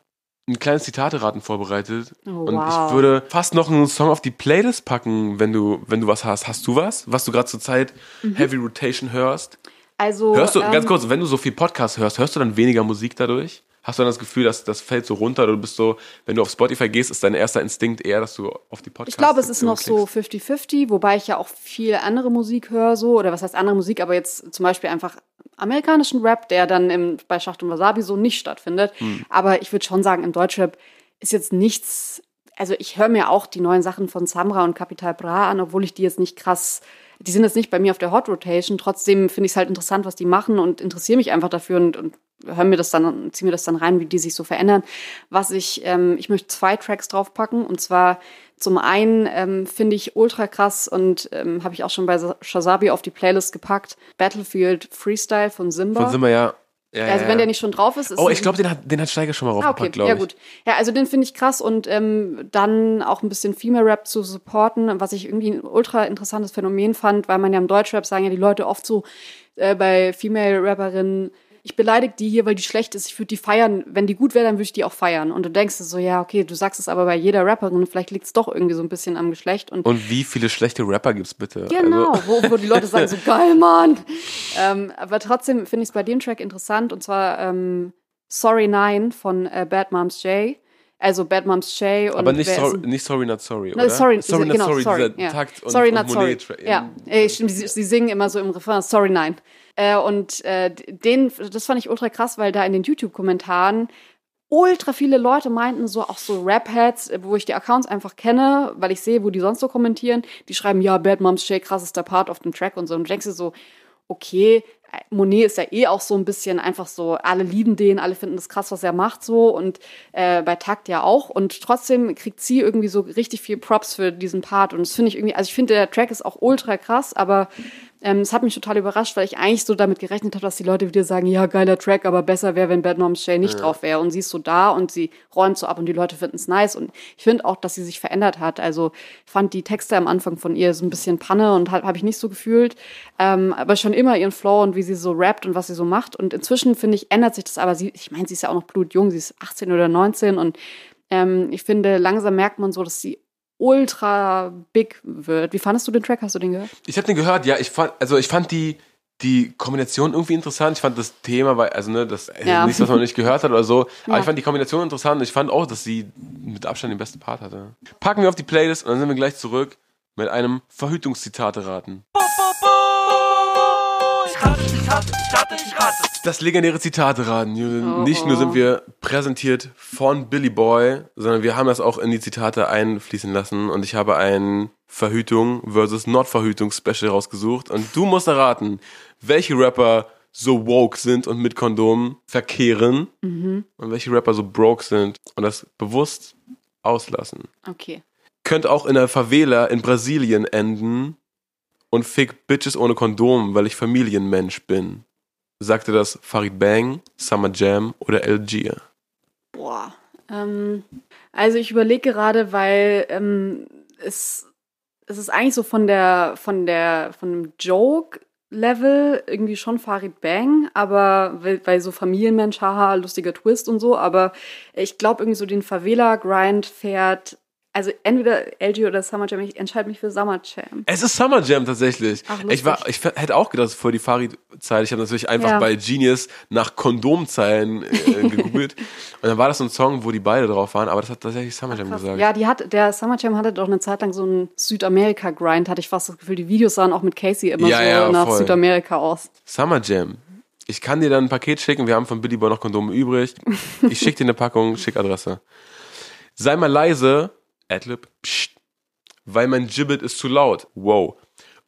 ein kleines Zitateraten vorbereitet Oh, und wow. ich würde fast noch einen Song auf die Playlist packen, wenn du, wenn du was hast. Hast du was, was du gerade zur Zeit Heavy Rotation hörst? also, Hörst du, ähm, ganz kurz, wenn du so viel Podcast hörst, hörst du dann weniger Musik dadurch? Hast du dann das Gefühl, dass das fällt so runter du bist so, wenn du auf Spotify gehst, ist dein erster Instinkt eher, dass du auf die Podcasts Ich glaube, es ist noch so klickst? 50-50, wobei ich ja auch viel andere Musik höre, so, oder was heißt andere Musik, aber jetzt zum Beispiel einfach amerikanischen Rap, der dann im, bei Schacht und Wasabi so nicht stattfindet. Hm. Aber ich würde schon sagen, im Deutschrap ist jetzt nichts, also ich höre mir auch die neuen Sachen von Samra und Capital Bra an, obwohl ich die jetzt nicht krass, die sind jetzt nicht bei mir auf der Hot Rotation. Trotzdem finde ich es halt interessant, was die machen und interessiere mich einfach dafür und, und höre mir das dann, ziehe mir das dann rein, wie die sich so verändern. Was ich, ähm, ich möchte zwei Tracks draufpacken und zwar zum einen ähm, finde ich ultra krass und ähm, habe ich auch schon bei Shazabi auf die Playlist gepackt. Battlefield Freestyle von Simba. Von Simba, ja. ja, also ja, wenn ja. der nicht schon drauf ist, ist Oh, ich glaube, den hat, den hat Steiger schon mal Ah, okay, glaube ja ich. gut. Ja, also den finde ich krass und ähm, dann auch ein bisschen Female Rap zu supporten, was ich irgendwie ein ultra interessantes Phänomen fand, weil man ja im Deutschrap sagen ja die Leute oft so äh, bei Female Rapperinnen, ich beleidige die hier, weil die schlecht ist, ich würde die feiern, wenn die gut wäre, dann würde ich die auch feiern. Und du denkst so, ja, okay, du sagst es aber bei jeder Rapperin, vielleicht liegt es doch irgendwie so ein bisschen am Geschlecht und Und wie viele schlechte Rapper gibt's bitte? Genau, Also, wo, wo die Leute sagen, so geil, Mann. Ähm, aber trotzdem finde ich es bei dem Track interessant und zwar ähm, Sorry Nine von äh, Bad Moms J. Also Bad Moms J. Und aber nicht sorry, nicht sorry, not sorry, No, oder? sorry, sorry, not genau, sorry, sorry, dieser ja. Takt und, sorry, und not sorry. Ja, äh, stimmt, sie, sie singen immer so im Refrain, sorry, nein. Äh, und äh, den, das fand ich ultra krass, weil da in den YouTube-Kommentaren ultra viele Leute meinten so, auch so Rap-Heads, äh, wo ich die Accounts einfach kenne, weil ich sehe, wo die sonst so kommentieren, die schreiben, ja, Bad Moms J, krassester Part auf dem Track und so. Und du denkst dir so, okay, äh, Monet ist ja eh auch so ein bisschen einfach so, alle lieben den, alle finden das krass, was er macht so. Und äh, bei Takt ja auch. Und trotzdem kriegt sie irgendwie so richtig viel Props für diesen Part. Und das finde ich irgendwie, also ich finde der Track ist auch ultra krass, aber ähm, es hat mich total überrascht, weil ich eigentlich so damit gerechnet habe, dass die Leute wieder sagen, ja, geiler Track, aber besser wäre, wenn Bad Moms J nicht drauf wäre. Und sie ist so da und sie räumt so ab und die Leute finden es nice. Und ich finde auch, dass sie sich verändert hat, also ich fand die Texte am Anfang von ihr so ein bisschen Panne und habe hab ich nicht so gefühlt, ähm, aber schon immer ihren Flow und wie sie so rappt und was sie so macht. Und inzwischen, finde ich, ändert sich das. Aber. Sie, ich meine, sie ist ja auch noch blutjung, sie ist 18 oder 19 und ähm, ich finde, langsam merkt man so, dass sie ultra big wird. Wie fandest du den Track? Hast du den gehört? Ich habe den gehört, ja, ich fand, also ich fand die, die Kombination irgendwie interessant. Ich fand das Thema, weil, also ne, das ist Ja. nichts, was man nicht gehört hat oder so. Aber Ja. ich fand die Kombination interessant und ich fand auch, dass sie mit Abstand den besten Part hatte. Packen wir auf die Playlist und dann sind wir gleich zurück mit einem Verhütungszitate raten. Das legendäre Zitate raten. Oh, Nicht nur oh. sind wir präsentiert von Billy Boy, sondern wir haben das auch in die Zitate einfließen lassen und ich habe ein Verhütung versus Not-Verhütung Special rausgesucht und du musst erraten, welche Rapper so woke sind und mit Kondom verkehren Mhm. und welche Rapper so broke sind und das bewusst auslassen. Okay. Könnte auch in der Favela in Brasilien enden und fick Bitches ohne Kondom, weil ich Familienmensch bin. Sagte das Farid Bang, Summer Jam oder LG? Boah. Ähm, also ich überlege gerade, weil ähm, es, es ist eigentlich so von der, von der, von dem Joke-Level irgendwie schon Farid Bang, aber weil, so Familienmensch, haha, lustiger Twist und so, aber ich glaube irgendwie so den Favela-Grind fährt, also entweder LG oder Summer Jam, ich entscheide mich für Summer Jam. Es ist Summer Jam tatsächlich. Ach, ich war, ich hätte auch gedacht, voll die Farid Zeit. Ich habe natürlich einfach Ja. bei Genius nach Kondomzeilen äh, gegoogelt. und dann war das so ein Song, wo die beide drauf waren, aber das hat tatsächlich Summer Jam gesagt. Ja, die hat, der Summer Jam hatte doch eine Zeit lang so einen Südamerika-Grind, hatte ich fast das Gefühl. Die Videos sahen auch mit Casey immer Ja, so ja, nach voll. Südamerika aus. Summer Jam. Ich kann dir dann ein Paket schicken. Wir haben von Billy Boy noch Kondome übrig. Ich schicke dir eine Packung, schick Adresse. Sei mal leise. Adlib. Psst. Weil mein Gibbet ist zu laut. Wow.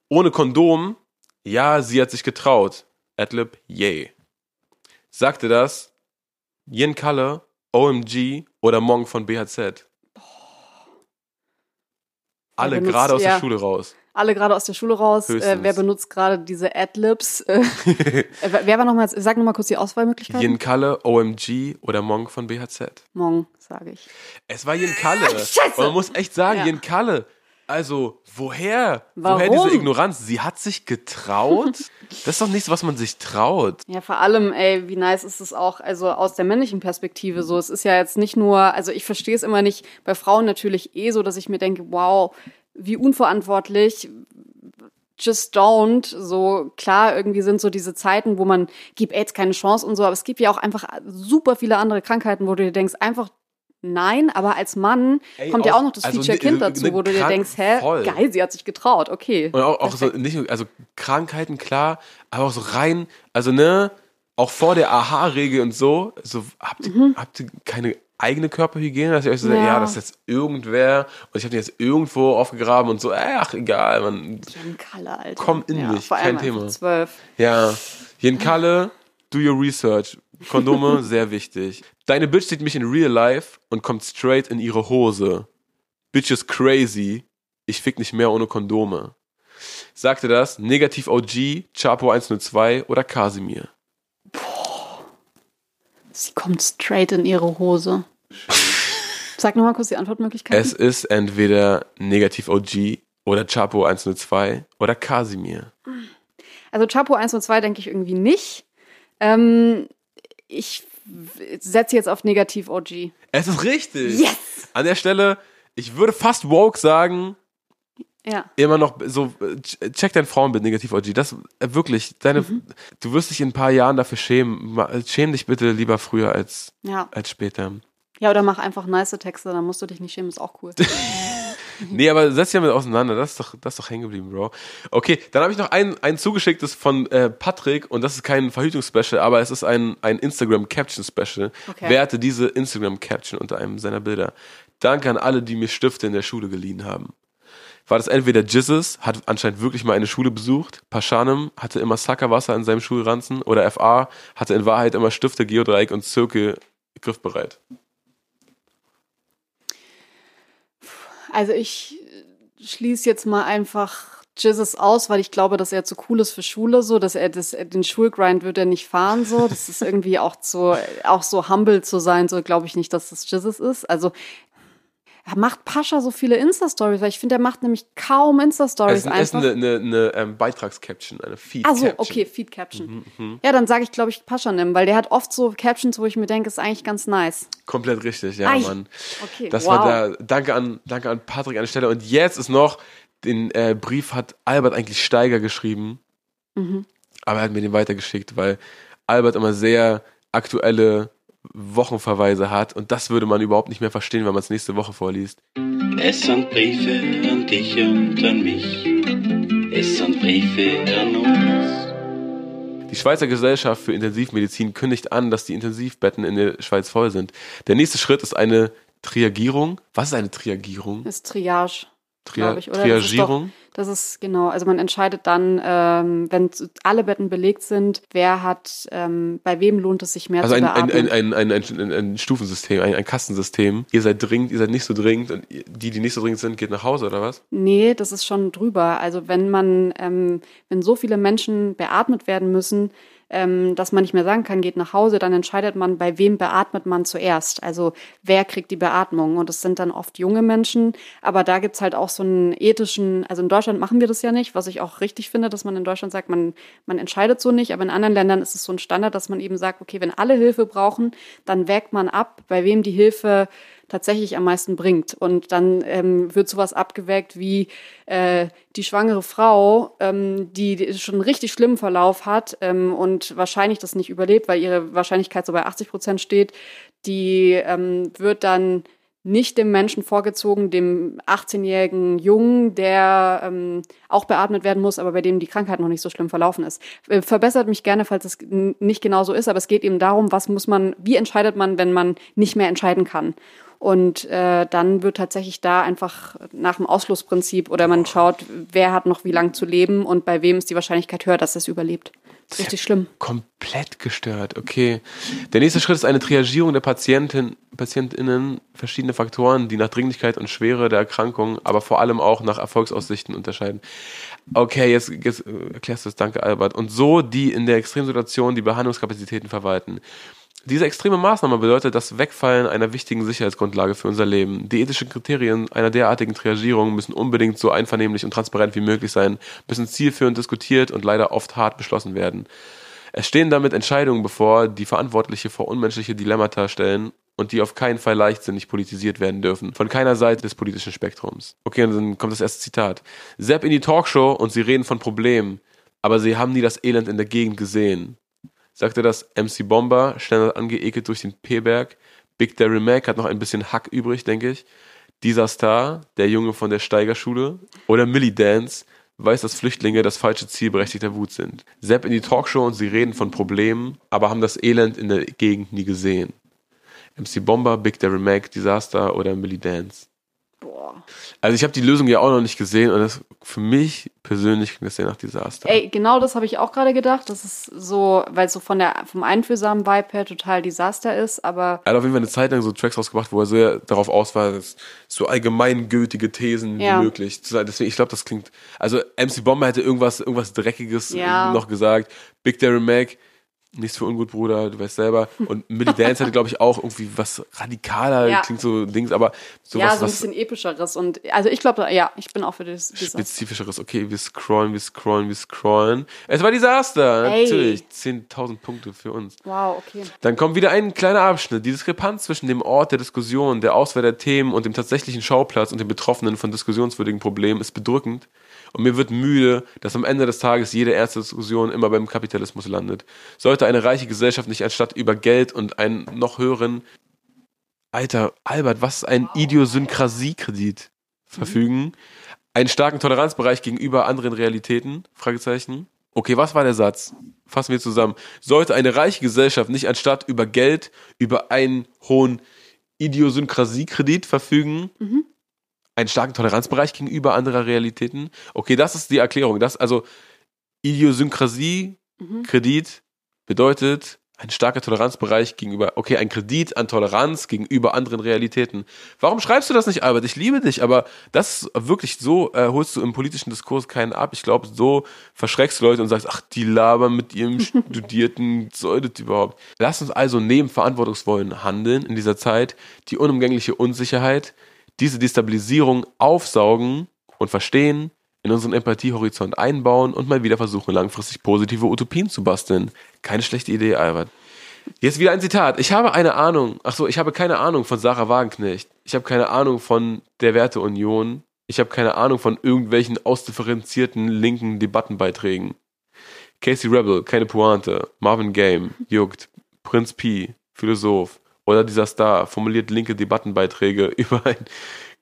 Ohne Kondom. Ja, sie hat sich getraut. Adlib. Yay. Sagte das Yin Kalle, OMG oder Monk von BHZ. Alle gerade aus ja. der Schule raus. Alle gerade aus der Schule raus. Äh, wer benutzt gerade diese Adlibs? Äh, äh, wer war nochmal, sag nochmal kurz die Auswahlmöglichkeiten. Yin Kalle, OMG oder Monk von BHZ. Morgen, sage ich. Es war Jen Kalle. Scheiße. Und man muss echt sagen, Ja. Jen Kalle. Also, woher? Warum? Woher diese Ignoranz? Sie hat sich getraut? Das ist doch nichts, was man sich traut. Ja, vor allem, ey, wie nice ist es auch, also aus der männlichen Perspektive so. Es ist ja jetzt nicht nur, also ich verstehe es immer nicht, bei Frauen natürlich eh so, dass ich mir denke, wow, wie unverantwortlich, just don't. So klar, irgendwie sind so diese Zeiten, wo man gibt AIDS keine Chance und so, aber es gibt ja auch einfach super viele andere Krankheiten, wo du dir denkst, einfach nein, aber als Mann Ey, kommt ja auch- auch noch das also Feature ne- Kind ne- dazu, ne wo du dir denkst, hä, voll. geil, sie hat sich getraut, okay. Und auch, auch so, nicht nur, also Krankheiten, klar, aber auch so rein, also ne, auch vor der Aha-Regel und so, so habt ihr, habt ihr keine eigene Körperhygiene, dass ihr euch so sagt, Mhm. Ja. ja, das ist jetzt irgendwer und ich habe den jetzt irgendwo aufgegraben und so, ach egal, man, Jan Kalle, Alter. Komm in ja, mich, kein Thema. Zwölf. Ja, Jen Kalle, do your research. Kondome, sehr wichtig. Deine Bitch sieht mich in real life und kommt straight in ihre Hose. Bitch is crazy. Ich fick nicht mehr ohne Kondome. Sagte das Negativ OG, Chapo 102 oder Kasimir? Sie kommt straight in ihre Hose. Sag nochmal kurz die Antwortmöglichkeiten. Es ist entweder Negativ OG oder Chapo 102 oder Kasimir. Also Chapo 1 und 2 denke ich irgendwie nicht. Ähm, ich setze jetzt auf Negativ OG. Es ist richtig. Yes! An der Stelle, ich würde fast woke sagen, Ja. immer noch so äh, ch- check dein Frauenbild negativ OG das äh, wirklich deine du wirst dich in ein paar Jahren dafür schämen Ma- schäm dich bitte lieber früher als Ja. als später Ja, oder mach einfach nice Texte, dann musst du dich nicht schämen, ist auch cool. nee aber setz dich damit auseinander das ist doch das ist doch hängen geblieben Bro okay dann habe ich noch ein ein zugeschicktes von äh, Patrick und das ist kein Verhütungsspecial aber es ist ein ein Instagram Caption Special Okay. werte diese Instagram Caption unter einem seiner Bilder danke an alle die mir Stifte in der Schule geliehen haben war das entweder Jizzes, hat anscheinend wirklich mal eine Schule besucht, Paschanem hatte immer Sackerwasser in seinem Schulranzen oder FA hatte in Wahrheit immer Stifte, Geodreieck und Zirkel griffbereit. Also ich schließe jetzt mal einfach Jizzes aus, weil ich glaube, dass er zu cool ist für Schule, so, dass er das, den Schulgrind wird er nicht fahren, so. Das ist irgendwie auch so, auch so humble zu sein, so glaube ich nicht, dass das Jizzes ist. Also, macht Pascha so viele Insta-Stories, weil ich finde, er macht nämlich kaum Es Insta-Stories ist, ist einfach. eine, eine, eine ähm, Beitragscaption, eine feed Ah so, Caption. okay, Feed Caption. Mhm, Ja, dann sage ich, glaube ich, Pascha nehmen, weil der hat oft so Captions, wo ich mir denke, ist eigentlich ganz nice. Komplett richtig, ja, Ei. Mann. Okay, Das wow. war der, danke an, danke an Patrick an der Stelle. Und jetzt ist noch, den äh, Brief hat Albert eigentlich Steiger geschrieben, Mhm. aber er hat mir den weitergeschickt, weil Albert immer sehr aktuelle Wochenverweise hat und das würde man überhaupt nicht mehr verstehen, wenn man es nächste Woche vorliest. Es sind Briefe an dich und an mich. Es sind Briefe an uns. Die Schweizer Gesellschaft für Intensivmedizin kündigt an, dass die Intensivbetten in der Schweiz voll sind. Der nächste Schritt ist eine Triagierung. Was ist eine Triagierung? Das ist Triage. Tria ich, oder? Das ist Triagierung? Das ist genau, also man entscheidet dann, ähm, wenn alle Betten belegt sind, wer hat, ähm, bei wem lohnt es sich mehr Also zu ein, ein, beatmen. ein, ein, ein, ein, Stufensystem, ein, ein Kastensystem. Ihr seid dringend, ihr seid nicht so dringend und die, die nicht so dringend sind, geht nach Hause oder was? Nee, das ist schon drüber. Also wenn man, ähm, wenn so viele Menschen beatmet werden müssen, ähm, dass man nicht mehr sagen kann, geht nach Hause, dann entscheidet man, bei wem beatmet man zuerst. Also wer kriegt die Beatmung? Und es sind dann oft junge Menschen, aber da gibt's halt auch so einen ethischen, also in Deutschland machen wir das ja nicht, was ich auch richtig finde, dass man in Deutschland sagt, man, man entscheidet so nicht. Aber in anderen Ländern ist es so ein Standard, dass man eben sagt, okay, wenn alle Hilfe brauchen, dann wägt man ab, bei wem die Hilfe tatsächlich am meisten bringt. Und dann ähm, wird sowas abgewägt wie äh, die schwangere Frau, ähm, die schon einen richtig schlimmen Verlauf hat ähm, und wahrscheinlich das nicht überlebt, weil ihre Wahrscheinlichkeit so bei 80 Prozent steht, die ähm, wird dann nicht dem Menschen vorgezogen, dem 18-jährigen Jungen, der ähm, auch beatmet werden muss, aber bei dem die Krankheit noch nicht so schlimm verlaufen ist. Äh, verbessert mich gerne, falls es nicht genau so ist, aber es geht eben darum, was muss man, wie entscheidet man, wenn man nicht mehr entscheiden kann. Und äh, dann wird tatsächlich da einfach nach dem Ausschlussprinzip oder man schaut, wer hat noch wie lang zu leben und bei wem ist die Wahrscheinlichkeit höher, dass es überlebt. Das ist richtig schlimm. Komplett gestört, okay. Der nächste Schritt ist eine Triagierung der Patienten, PatientInnen, verschiedene Faktoren, die nach Dringlichkeit und Schwere der Erkrankung, aber vor allem auch nach Erfolgsaussichten unterscheiden. Okay, jetzt, jetzt erklärst du es, danke Albert. Und so die in der Extremsituation die Behandlungskapazitäten verwalten. Diese extreme Maßnahme bedeutet das Wegfallen einer wichtigen Sicherheitsgrundlage für unser Leben. Die ethischen Kriterien einer derartigen Triagierung müssen unbedingt so einvernehmlich und transparent wie möglich sein, müssen zielführend diskutiert und leider oft hart beschlossen werden. Es stehen damit Entscheidungen bevor, die Verantwortliche vor unmenschliche Dilemmata stellen und die auf keinen Fall leichtsinnig politisiert werden dürfen. Von keiner Seite des politischen Spektrums. Okay, und dann kommt das erste Zitat. Sepp in die Talkshow und sie reden von Problemen, aber sie haben nie das Elend in der Gegend gesehen sagte das MC Bomber, Standard angeekelt durch den P-Berg. Big Derry Mac hat noch ein bisschen Hack übrig, denke ich. Dieser Star, der Junge von der Steigerschule. Oder Millie Dance, weiß, dass Flüchtlinge das falsche Ziel berechtigter Wut sind. Sepp in die Talkshow und sie reden von Problemen, aber haben das Elend in der Gegend nie gesehen. MC Bomber, Big Derry Mac, Disaster oder Millie Dance. Boah. Also ich habe die Lösung ja auch noch nicht gesehen und das für mich persönlich klingt das sehr nach Desaster. Ey, genau das habe ich auch gerade gedacht. Das ist so, weil es so von der, vom einfühlsamen Vibe her total Desaster ist, aber. Er hat auf jeden Fall eine Zeit lang so Tracks rausgebracht, wo er sehr darauf aus war, dass so allgemeingültige Thesen Ja. wie möglich. Deswegen, ich glaube, das klingt. Also MC Bomber hätte irgendwas, irgendwas Dreckiges Ja. noch gesagt. Big Darren Mac, nichts für ungut, Bruder, du weißt selber. Und Millie Dance hatte, glaube ich, auch irgendwie was radikaler, Ja. klingt so Dings, aber sowas, ja, so ein bisschen epischeres. Und also ich glaube, ja, ich bin auch für das. Spezifischeres. Okay, wir scrollen, wir scrollen, wir scrollen. Es war Desaster, Ey. natürlich. 10.000 Punkte für uns. Wow, okay. Dann kommt wieder ein kleiner Abschnitt. Die Diskrepanz zwischen dem Ort der Diskussion, der Auswahl der Themen und dem tatsächlichen Schauplatz und den Betroffenen von diskussionswürdigen Problemen ist bedrückend. Und mir wird müde, dass am Ende des Tages jede erste Diskussion immer beim Kapitalismus landet. Sollte eine reiche Gesellschaft nicht anstatt über Geld und einen noch höheren, Alter, Albert, was ist ein Idiosynkrasiekredit verfügen? Einen starken Toleranzbereich gegenüber anderen Realitäten? Fragezeichen. Okay, was war der Satz? Fassen wir zusammen. Sollte eine reiche Gesellschaft nicht anstatt über Geld, über einen hohen Idiosynkrasiekredit verfügen, einen starken Toleranzbereich gegenüber anderer Realitäten? Okay, das ist die Erklärung. Das, also Idiosynkrasie-Kredit bedeutet ein starker Toleranzbereich gegenüber, okay, ein Kredit an Toleranz gegenüber anderen Realitäten. Warum schreibst du das nicht, Albert? Ich liebe dich, aber das ist wirklich so, äh, holst du im politischen Diskurs keinen ab. Ich glaube, so verschreckst du Leute und sagst, ach, die labern mit ihrem studierten Zeudet überhaupt. Lass uns also neben Verantwortungsvollen handeln in dieser Zeit, die unumgängliche Unsicherheit, diese Destabilisierung aufsaugen und verstehen, in unseren Empathiehorizont einbauen und mal wieder versuchen, langfristig positive Utopien zu basteln. Keine schlechte Idee, Albert. Jetzt wieder ein Zitat. Ich habe eine Ahnung, ach so, ich habe keine Ahnung von Sarah Wagenknecht. Ich habe keine Ahnung von der Werteunion. Ich habe keine Ahnung von irgendwelchen ausdifferenzierten linken Debattenbeiträgen. Casey Rebel, keine Pointe. Marvin Game, juckt. Prinz P, Philosoph. Oder dieser Star formuliert linke Debattenbeiträge über, ein,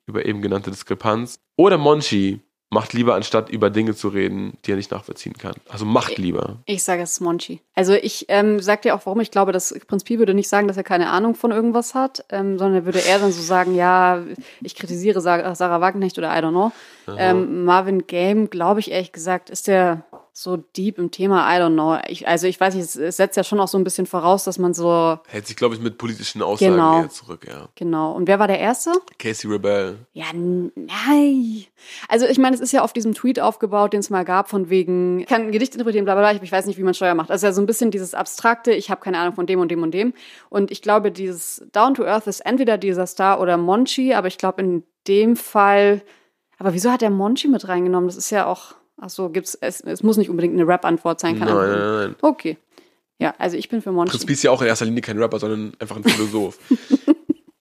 über eben genannte Diskrepanz. Oder Monchi macht lieber, anstatt über Dinge zu reden, die er nicht nachvollziehen kann. Also macht lieber. Ich sage es Monchi. Also ich ähm, sag dir auch, warum ich glaube, dass Prinz Pi würde nicht sagen, dass er keine Ahnung von irgendwas hat, ähm, sondern er würde eher dann so sagen, ja, ich kritisiere Sarah, Sarah Wagenknecht oder I don't know. Ähm, Marvin Game, glaube ich ehrlich gesagt, ist der so deep im Thema, I don't know. Ich, also ich weiß nicht, es, es setzt ja schon auch so ein bisschen voraus, dass man so, Hält sich, glaube ich, mit politischen Aussagen Genau. eher zurück, ja. genau. Und wer war der Erste? Casey Rebel. Ja, nein. Also ich meine, es ist ja auf diesem Tweet aufgebaut, den es mal gab, von wegen, ich kann ein Gedicht interpretieren, bla bla bla, ich weiß nicht, wie man Steuer macht. Also ja so ein bisschen dieses Abstrakte, ich habe keine Ahnung von dem und dem und dem. Und ich glaube, dieses Down to Earth ist entweder dieser Star oder Monchi, aber ich glaube in dem Fall, Aber wieso hat der Monchi mit reingenommen? Das ist ja auch, ach so, gibt's, es, es muss nicht unbedingt eine Rap-Antwort sein. Kann Nein, nein, nein. Okay. Ja, also ich bin für Monchi. Prinz Pi ist ja auch in erster Linie kein Rapper, sondern einfach ein Philosoph.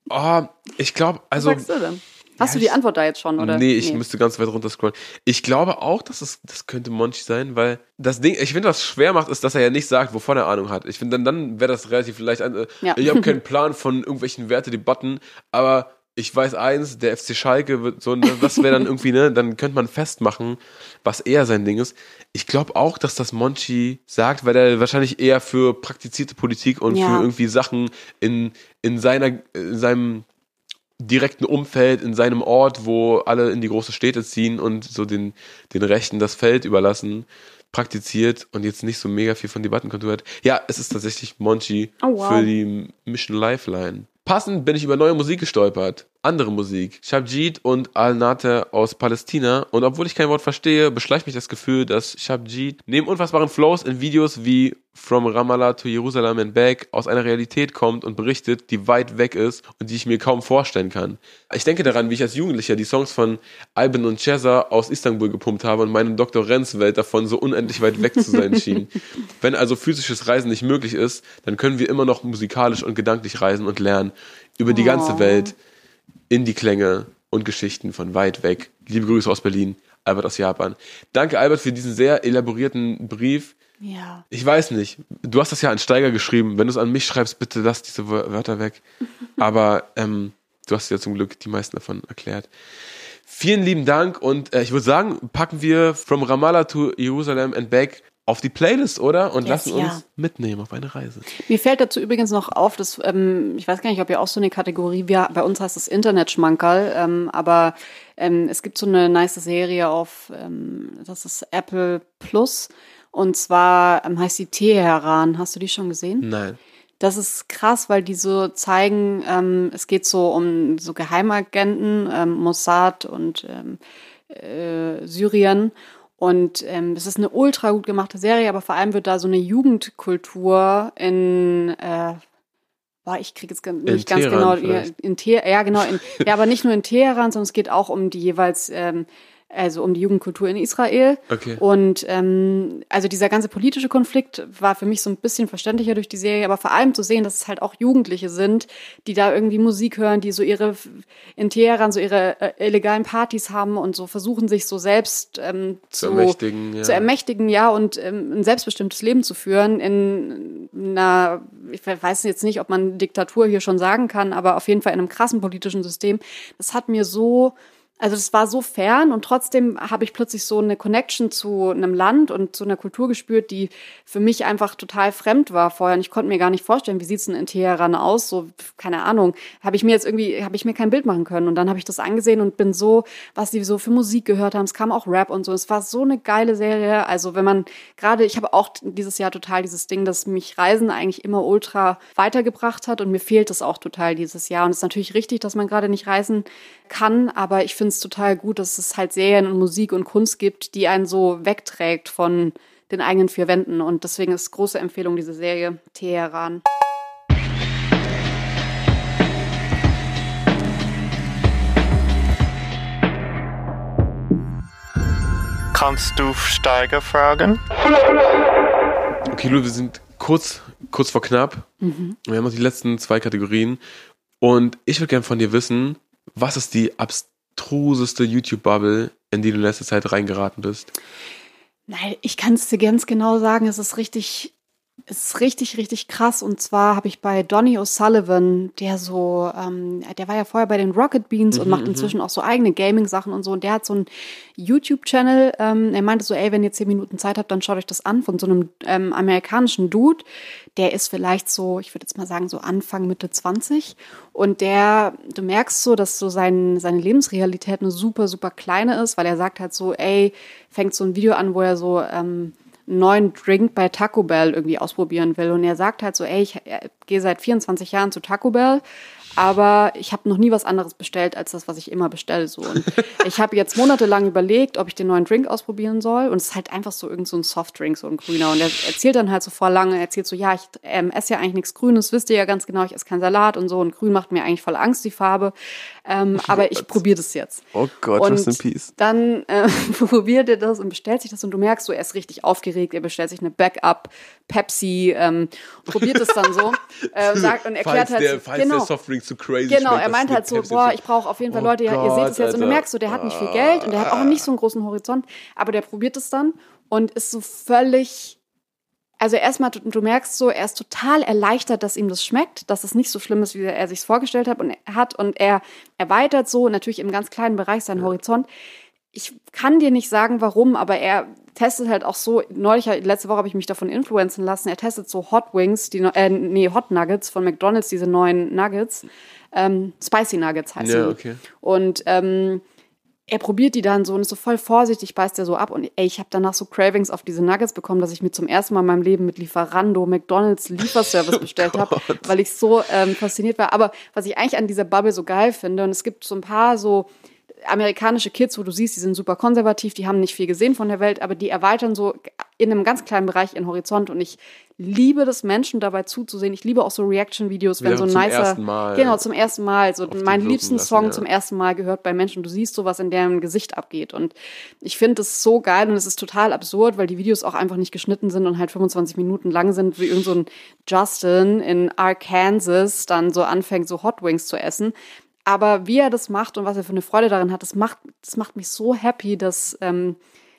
oh, ich glaube, also. Was sagst du denn? Hast Ja, du die Antwort da jetzt schon, oder? Nee, ich müsste ganz weit runter scrollen. Ich glaube auch, dass es, das könnte Monchi sein, weil das Ding, ich finde, was schwer macht, ist, dass er ja nicht sagt, wovon er Ahnung hat. Ich finde, dann, dann wäre das relativ leicht. Äh, Ja. Ich habe keinen Plan von irgendwelchen Wertedebatten, aber ich weiß eins, der FC Schalke wird so, ne, das wäre dann irgendwie, ne, dann könnte man festmachen, was eher sein Ding ist. Ich glaube auch, dass das Monchi sagt, weil er wahrscheinlich eher für praktizierte Politik und Ja. für irgendwie Sachen in, in seiner, in seinem direkten Umfeld, in seinem Ort, wo alle in die große Städte ziehen und so den, den Rechten das Feld überlassen, praktiziert und jetzt nicht so mega viel von Debattenkultur hat. Ja, es ist tatsächlich Monchi Oh, wow. für die Mission Lifeline. Passend bin ich über neue Musik gestolpert. Andere Musik. Shabjid und Al-Nater aus Palästina. Und obwohl ich kein Wort verstehe, beschleicht mich das Gefühl, dass Shabjid neben unfassbaren Flows in Videos wie From Ramallah to Jerusalem and Back aus einer Realität kommt und berichtet, die weit weg ist und die ich mir kaum vorstellen kann. Ich denke daran, wie ich als Jugendlicher die Songs von Albin und Ceza aus Istanbul gepumpt habe und meine Dr. Renz Welt davon so unendlich weit weg zu sein schien. Wenn also physisches Reisen nicht möglich ist, dann können wir immer noch musikalisch und gedanklich reisen und lernen über die ganze Oh. Welt in die Klänge und Geschichten von weit weg. Liebe Grüße aus Berlin, Albert aus Japan. Danke, Albert, für diesen sehr elaborierten Brief. Ja. Ich weiß nicht, du hast das ja an Steiger geschrieben. Wenn du es an mich schreibst, bitte lass diese Wör- Wörter weg. Aber ähm, du hast ja zum Glück die meisten davon erklärt. Vielen lieben Dank und äh, ich würde sagen, packen wir From Ramallah to Jerusalem and Back auf die Playlist, oder? Und Yes, lassen uns ja. mitnehmen auf eine Reise. Mir fällt dazu übrigens noch auf, dass, ähm, ich weiß gar nicht, ob ihr auch so eine Kategorie, wir, bei uns heißt es Internet-Schmankerl, ähm, aber ähm, es gibt so eine nice Serie auf, ähm, das ist Apple Plus und zwar ähm, heißt die Teheran. Hast du die schon gesehen? Nein. Das ist krass, weil die so zeigen, ähm, es geht so um so Geheimagenten, Mossad und äh, Syrien. Und ähm, es ist eine ultra gut gemachte Serie, aber vor allem wird da so eine Jugendkultur in, äh, boah, ich kriege jetzt nicht ganz Teheran genau, ja, vielleicht. in Te ja genau, in, ja, aber nicht nur in Teheran, sondern es geht auch um die jeweils, ähm, also um die Jugendkultur in Israel. Okay. Und ähm, also dieser ganze politische Konflikt war für mich so ein bisschen verständlicher durch die Serie, aber vor allem zu sehen, dass es halt auch Jugendliche sind, die da irgendwie Musik hören, die so ihre in Teheran so ihre äh, illegalen Partys haben und so versuchen sich so selbst ähm, Zu zu, ermächtigen, ja. zu ermächtigen, ja, und ähm, ein selbstbestimmtes Leben zu führen in einer, ich weiß jetzt nicht, ob man Diktatur hier schon sagen kann, aber auf jeden Fall in einem krassen politischen System. Das hat mir so also das war so fern und trotzdem habe ich plötzlich so eine Connection zu einem Land und zu einer Kultur gespürt, die für mich einfach total fremd war vorher. Und ich konnte mir gar nicht vorstellen, wie sieht's denn in Teheran aus? So, keine Ahnung. Habe ich mir jetzt irgendwie, habe ich mir kein Bild machen können. Und dann habe ich das angesehen und bin so, was die so für Musik gehört haben. Es kam auch Rap und so. Es war so eine geile Serie. Also wenn man gerade, ich habe auch dieses Jahr total dieses Ding, dass mich Reisen eigentlich immer ultra weitergebracht hat und mir fehlt es auch total dieses Jahr. Und es ist natürlich richtig, dass man gerade nicht reisen kann, aber ich finde es total gut, dass es halt Serien und Musik und Kunst gibt, die einen so wegträgt von den eigenen vier Wänden. Und deswegen ist große Empfehlung diese Serie Teheran. Kannst du Steiger fragen? Okay, Lu, wir sind kurz, kurz vor knapp. Wir haben noch die letzten zwei Kategorien. Und ich würde gerne von dir wissen, was ist die abstruseste YouTube-Bubble, in die du in letzter Zeit reingeraten bist? Nein, ich kann es dir ganz genau sagen, es ist richtig, es ist richtig, richtig krass. Und zwar habe ich bei Donny O'Sullivan, der so, ähm, der war ja vorher bei den Rocket Beans und macht inzwischen auch so eigene Gaming-Sachen und so. Und der hat so einen YouTube-Channel. Ähm, er meinte so, ey, wenn ihr zehn Minuten Zeit habt, dann schaut euch das an von so einem ähm, amerikanischen Dude. Der ist vielleicht so, ich würde jetzt mal sagen, so Anfang, Mitte 20. Und der, du merkst so, dass so sein, seine Lebensrealität eine super, super kleine ist, weil er sagt halt so, ey, fängt so ein Video an, wo er so ähm, neuen Drink bei Taco Bell irgendwie ausprobieren will. Und er sagt halt so, ey, ich äh, gehe seit 24 Jahren zu Taco Bell, aber ich habe noch nie was anderes bestellt als das, was ich immer bestelle. So. Und ich habe jetzt monatelang überlegt, ob ich den neuen Drink ausprobieren soll. Und es ist halt einfach so irgend so ein Softdrink, so ein grüner. Und er erzählt dann halt so vor lange, er erzählt so, ja, ich ähm, esse ja eigentlich nichts Grünes, wisst ihr ja ganz genau, ich esse keinen Salat und so. Und grün macht mir eigentlich voll Angst, die Farbe. Ähm, aber ich probiere das jetzt. Oh Gott, und rest in peace. Dann äh, probiert er das und bestellt sich das und du merkst so, er ist richtig aufgeregt. Er bestellt sich eine Backup Pepsi, ähm, probiert es dann so äh, sagt und erklärt falls halt, der, falls genau, der Softdrink zu crazy Genau, schmeckt, er meint halt so, Pepsi boah, ich brauche auf jeden Fall Oh Leute, ja, ihr seht es Gott, jetzt und du Alter. merkst so, der hat nicht viel Geld und der hat auch nicht so einen großen Horizont, aber der probiert es dann und ist so völlig also erstmal, du, du merkst so, er ist total erleichtert, dass ihm das schmeckt, dass es nicht so schlimm ist, wie er sich vorgestellt hat und er hat und er erweitert so natürlich im ganz kleinen Bereich seinen Horizont. Ich kann dir nicht sagen, warum, aber er testet halt auch so, neulich, letzte Woche habe ich mich davon influenzen lassen, er testet so Hot Wings, die, äh, nee, Hot Nuggets von McDonalds, diese neuen Nuggets, ähm, Spicy Nuggets heißen Ja, okay. Und ähm, er probiert die dann so und ist so voll vorsichtig, beißt er so ab. Und ey, ich habe danach so Cravings auf diese Nuggets bekommen, dass ich mir zum ersten Mal in meinem Leben mit Lieferando, McDonalds Lieferservice bestellt habe, weil ich so ähm, fasziniert war. Aber was ich eigentlich an dieser Bubble so geil finde, und es gibt so ein paar so amerikanische Kids, wo du siehst, die sind super konservativ, die haben nicht viel gesehen von der Welt, aber die erweitern so in einem ganz kleinen Bereich ihren Horizont und ich liebe das Menschen dabei zuzusehen. Ich liebe auch so Reaction-Videos, wenn Ja, so ein zum nicer, ersten Mal genau zum ersten Mal, so auf die mein wirken liebsten lassen, Song ja. zum ersten Mal gehört bei Menschen. Du siehst so, was in deren Gesicht abgeht und ich finde es so geil und es ist total absurd, weil die Videos auch einfach nicht geschnitten sind und halt 25 Minuten lang sind, wie irgend so ein Justin in Arkansas dann so anfängt, so Hot Wings zu essen. Aber wie er das macht und was er für eine Freude darin hat, das macht, das macht mich so happy, dass ähm,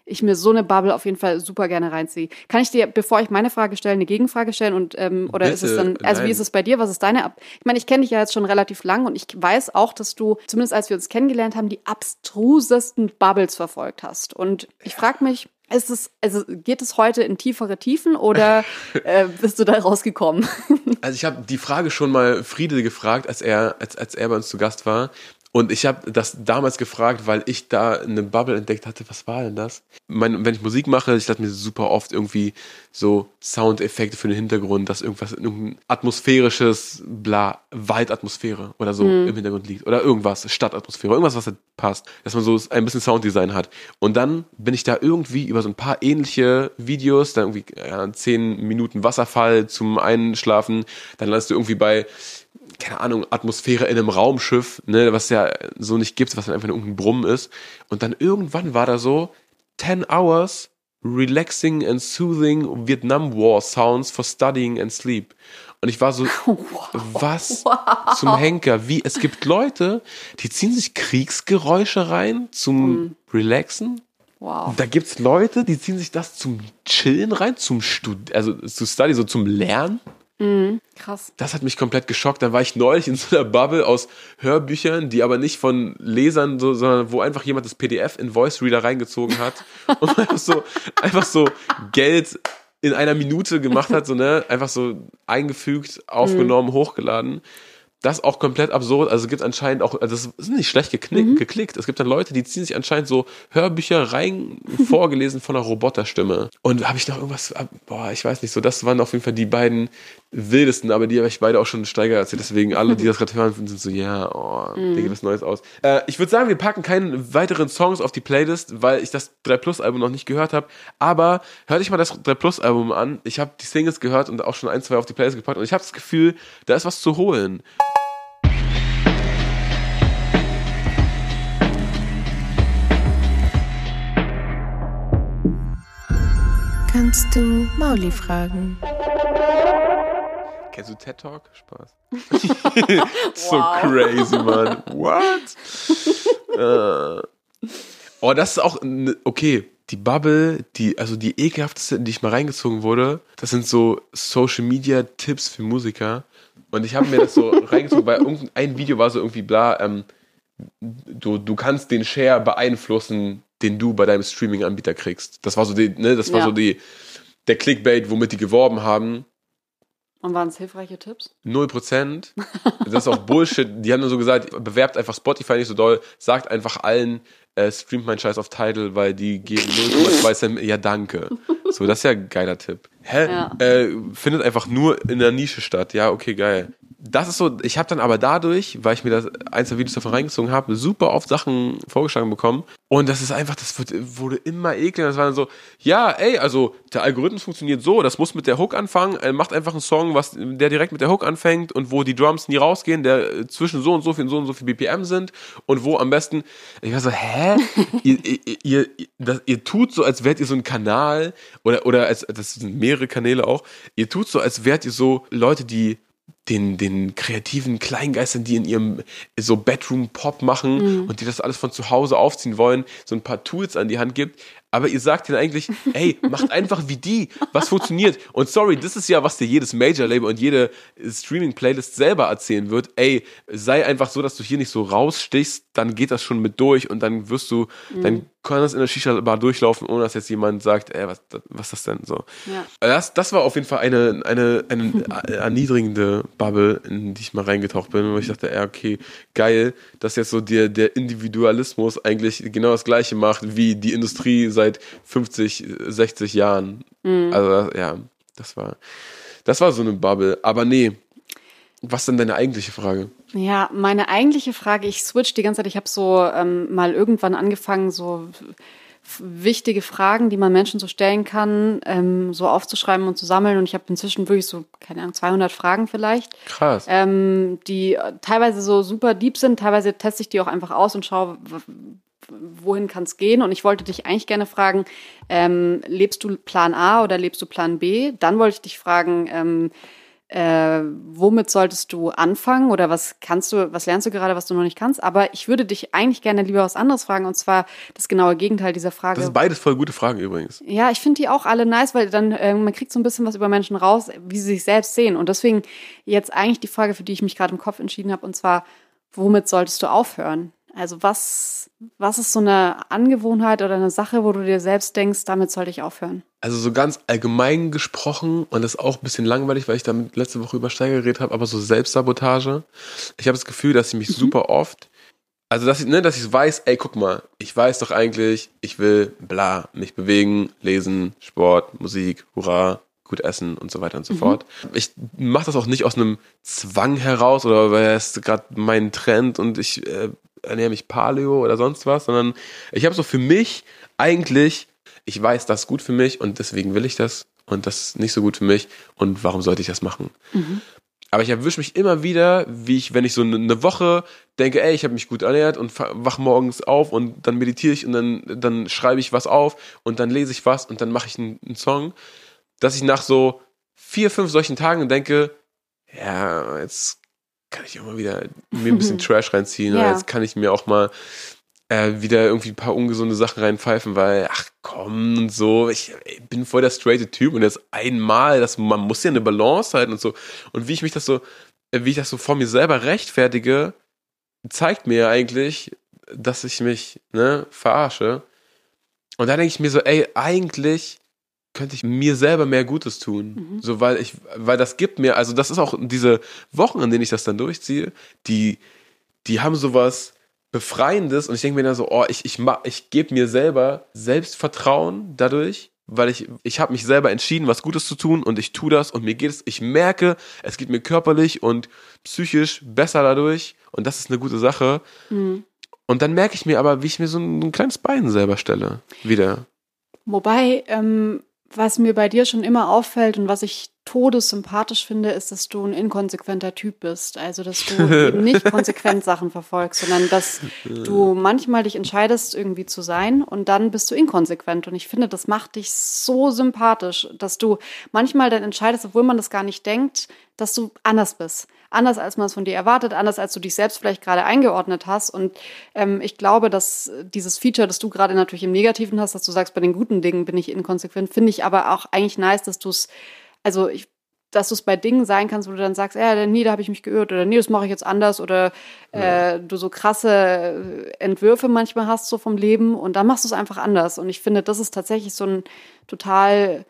ich mir so eine Bubble auf jeden Fall super gerne reinziehe. Kann ich dir, bevor ich meine Frage stelle, eine Gegenfrage stellen und ähm, oder ist es Bitte, dann, also wie nein. ist es bei dir? Was ist deine? Ab ich meine, ich kenne dich ja jetzt schon relativ lang und ich weiß auch, dass du zumindest als wir uns kennengelernt haben, die abstrusesten Bubbles verfolgt hast. Und ich frage mich, ist es, also geht es heute in tiefere Tiefen oder äh, bist du da rausgekommen? Also ich habe die Frage schon mal Friede gefragt, als er, als, als er bei uns zu Gast war. Und ich habe das damals gefragt, weil ich da eine Bubble entdeckt hatte. Was war denn das? Mein, wenn ich Musik mache, ich lasse mir super oft irgendwie so Soundeffekte für den Hintergrund, dass irgendwas, irgendein atmosphärisches, bla, Waldatmosphäre oder so im Hintergrund liegt. Oder irgendwas, Stadtatmosphäre, irgendwas, was da passt. Dass man so ein bisschen Sounddesign hat. Und dann bin ich da irgendwie über so ein paar ähnliche Videos, dann irgendwie ja, zehn Minuten Wasserfall zum Einschlafen, dann landest du irgendwie bei keine Ahnung, Atmosphäre in einem Raumschiff, ne, was ja so nicht gibt, was dann einfach nur irgendein Brummen ist. Und dann irgendwann war da so 10 hours relaxing and soothing Vietnam War sounds for studying and sleep. Und ich war so, was zum Henker? Wie, es gibt Leute, die ziehen sich Kriegsgeräusche rein zum Relaxen. Wow. Da gibt's Leute, die ziehen sich das zum Chillen rein, zum Stud also zu Study, so zum Lernen. Krass. Das hat mich komplett geschockt. Da war ich neulich in so einer Bubble aus Hörbüchern, die aber nicht von Lesern, so, sondern wo einfach jemand das PDF in Voice Reader reingezogen hat und einfach so, einfach so Geld in einer Minute gemacht hat, so, ne, einfach so eingefügt, aufgenommen, hochgeladen. Das auch komplett absurd. Also es gibt anscheinend auch, also das ist nicht schlecht geknick, geklickt. Es gibt dann Leute, die ziehen sich anscheinend so Hörbücher rein vorgelesen von einer Roboterstimme. Und habe ich noch irgendwas, boah, ich weiß nicht, so, das waren auf jeden Fall die beiden wildesten, aber die habe ich beide auch schon Steiger erzählt. Deswegen alle, die das gerade hören, sind so, ja, oh, Mhm. da gibt was Neues aus. Äh, ich würde sagen, wir packen keine weiteren Songs auf die Playlist, weil ich das 3 Plus Album noch nicht gehört habe. Aber hört euch mal das 3 Plus Album an. Ich habe die Singles gehört und auch schon ein, zwei auf die Playlist gepackt und ich habe das Gefühl, da ist was zu holen. Kannst du Mauli fragen? Kennst du TED Talk? Spaß. so crazy, Mann. What? äh. Oh, das ist auch, okay, die Bubble, die, also die ekelhafteste, in die ich mal reingezogen wurde, das sind so Social Media Tipps für Musiker. Und ich habe mir das so reingezogen, weil irgendein Video war so irgendwie bla, ähm, du, du kannst den Share beeinflussen, den du bei deinem Streaming-Anbieter kriegst. Das war so die, ne, das war Ja. so die, der Clickbait, womit die geworben haben. Und waren es hilfreiche Tipps? 0%. Das ist auch Bullshit. Die haben nur so gesagt, bewerbt einfach Spotify nicht so doll, sagt einfach allen, äh, streamt mein Scheiß auf Tidal, weil die geben 0,2 Cent. Ja, danke. So, das ist ja ein geiler Tipp. Hä? Ja. Äh, findet einfach nur in der Nische statt. Ja, okay, geil. Das ist so, ich habe dann aber dadurch, weil ich mir das eins der Videos davon reingezogen habe, super oft Sachen vorgeschlagen bekommen. Und das ist einfach, das wurde immer ekliger. Das war dann so, ja, ey, also der Algorithmus funktioniert so, das muss mit der Hook anfangen, er macht einfach einen Song, was, der direkt mit der Hook anfängt und wo die Drums nie rausgehen, der äh, zwischen so und so viel und so und so viel BPM sind und wo am besten, ich war so, hä? ihr, ihr, ihr, das, ihr tut so, als wärt ihr so ein Kanal oder, oder als, das sind mehrere Kanäle auch, ihr tut so, als wärt ihr so Leute, die den, den kreativen Kleingeistern, die in ihrem so Bedroom-Pop machen Mhm. und die das alles von zu Hause aufziehen wollen, so ein paar Tools an die Hand gibt. Aber ihr sagt ihnen eigentlich, ey, macht einfach wie die, was funktioniert. Und sorry, das ist ja, was dir jedes Major-Label und jede Streaming-Playlist selber erzählen wird. Ey, sei einfach so, dass du hier nicht so rausstichst, dann geht das schon mit durch und dann wirst du, Mhm. dann kann das in der Shisha-Bar durchlaufen, ohne dass jetzt jemand sagt, ey, was, was ist das denn so? Ja. Das, das war auf jeden Fall eine, eine, eine erniedrigende Bubble, in die ich mal reingetaucht bin, wo ich dachte, ja, okay, geil, dass jetzt so der, der Individualismus eigentlich genau das gleiche macht wie die Industrie seit 50, 60 Jahren. Also, ja, das war, das war so eine Bubble. Aber nee, was denn deine eigentliche Frage? Ja, meine eigentliche Frage, ich switch die ganze Zeit, ich habe so ähm, mal irgendwann angefangen, so wichtige Fragen, die man Menschen so stellen kann, ähm, so aufzuschreiben und zu sammeln. Und ich habe inzwischen wirklich so, keine Ahnung, 200 Fragen vielleicht, Krass. ähm, die teilweise so super deep sind, teilweise teste ich die auch einfach aus und schaue, wohin kann es gehen. Und ich wollte dich eigentlich gerne fragen, ähm, lebst du Plan A oder lebst du Plan B? Dann wollte ich dich fragen, ähm, äh, womit solltest du anfangen oder was kannst du, was lernst du gerade, was du noch nicht kannst? Aber ich würde dich eigentlich gerne lieber was anderes fragen und zwar das genaue Gegenteil dieser Frage. Das sind beides voll gute Fragen übrigens. Ja, ich finde die auch alle nice, weil dann äh, man kriegt so ein bisschen was über Menschen raus, wie sie sich selbst sehen. Und deswegen jetzt eigentlich die Frage, für die ich mich gerade im Kopf entschieden habe, und zwar, womit solltest du aufhören? Also was, was ist so eine Angewohnheit oder eine Sache, wo du dir selbst denkst, damit sollte ich aufhören? Also so ganz allgemein gesprochen und das ist auch ein bisschen langweilig, weil ich damit letzte Woche über Steiger geredet habe, aber so Selbstsabotage. Ich habe das Gefühl, dass ich mich super oft, also dass ich, ne, dass ich weiß, ey, guck mal, ich weiß doch eigentlich, ich will bla, mich bewegen, lesen, Sport, Musik, hurra, gut essen und so weiter und so fort. Ich mache das auch nicht aus einem Zwang heraus oder weil es gerade mein Trend und ich äh, ernähre mich Paleo oder sonst was, sondern ich habe so für mich eigentlich, ich weiß, das ist gut für mich und deswegen will ich das und das ist nicht so gut für mich und warum sollte ich das machen? Aber ich erwische mich immer wieder, wie ich, wenn ich so eine- eine Woche denke, ey, ich habe mich gut ernährt und wach morgens auf und dann meditiere ich und dann, dann schreibe ich was auf und dann lese ich was und dann mache ich einen, einen Song, dass ich nach so vier, fünf solchen Tagen denke, ja, jetzt kann ich auch mal wieder mir ein bisschen Trash reinziehen oder Ja. jetzt kann ich mir auch mal äh, wieder irgendwie ein paar ungesunde Sachen reinpfeifen, weil, ach komm, und so, ich, ich bin voll der straighte Typ und jetzt einmal, das, man muss ja eine Balance halten und so. Und wie ich mich das so, äh, wie ich das so vor mir selber rechtfertige, zeigt mir ja eigentlich, dass ich mich, ne, verarsche. Und da denke ich mir so, ey, eigentlich könnte ich mir selber mehr Gutes tun. So, weil ich, weil das gibt mir, also das ist auch diese Wochen, an denen ich das dann durchziehe, die, die haben sowas Befreiendes und ich denke mir dann so, oh, ich, ich, ich gebe mir selber Selbstvertrauen dadurch, weil ich, ich habe mich selber entschieden, was Gutes zu tun und ich tue das und mir geht es, ich merke, es geht mir körperlich und psychisch besser dadurch und das ist eine gute Sache. Und dann merke ich mir aber, wie ich mir so ein, ein kleines Bein selber stelle. Wieder. Wobei, ähm, was mir bei dir schon immer auffällt und was ich todessympathisch finde, ist, dass du ein inkonsequenter Typ bist. Also, dass du eben nicht konsequent Sachen verfolgst, sondern dass du manchmal dich entscheidest, irgendwie zu sein und dann bist du inkonsequent. Und ich finde, das macht dich so sympathisch, dass du manchmal dann entscheidest, obwohl man das gar nicht denkt, dass du anders bist. Anders, als man es von dir erwartet, anders, als du dich selbst vielleicht gerade eingeordnet hast. Und ähm, ich glaube, dass dieses Feature, das du gerade natürlich im Negativen hast, dass du sagst, bei den guten Dingen bin ich inkonsequent, finde ich aber auch eigentlich nice, dass du es, also ich, dass du es bei Dingen sein kannst, wo du dann sagst, ja, nee, da habe ich mich geirrt oder nee, das mache ich jetzt anders oder äh, du so krasse äh, Entwürfe manchmal hast so vom Leben und dann machst du es einfach anders. Und ich finde, das ist tatsächlich so ein total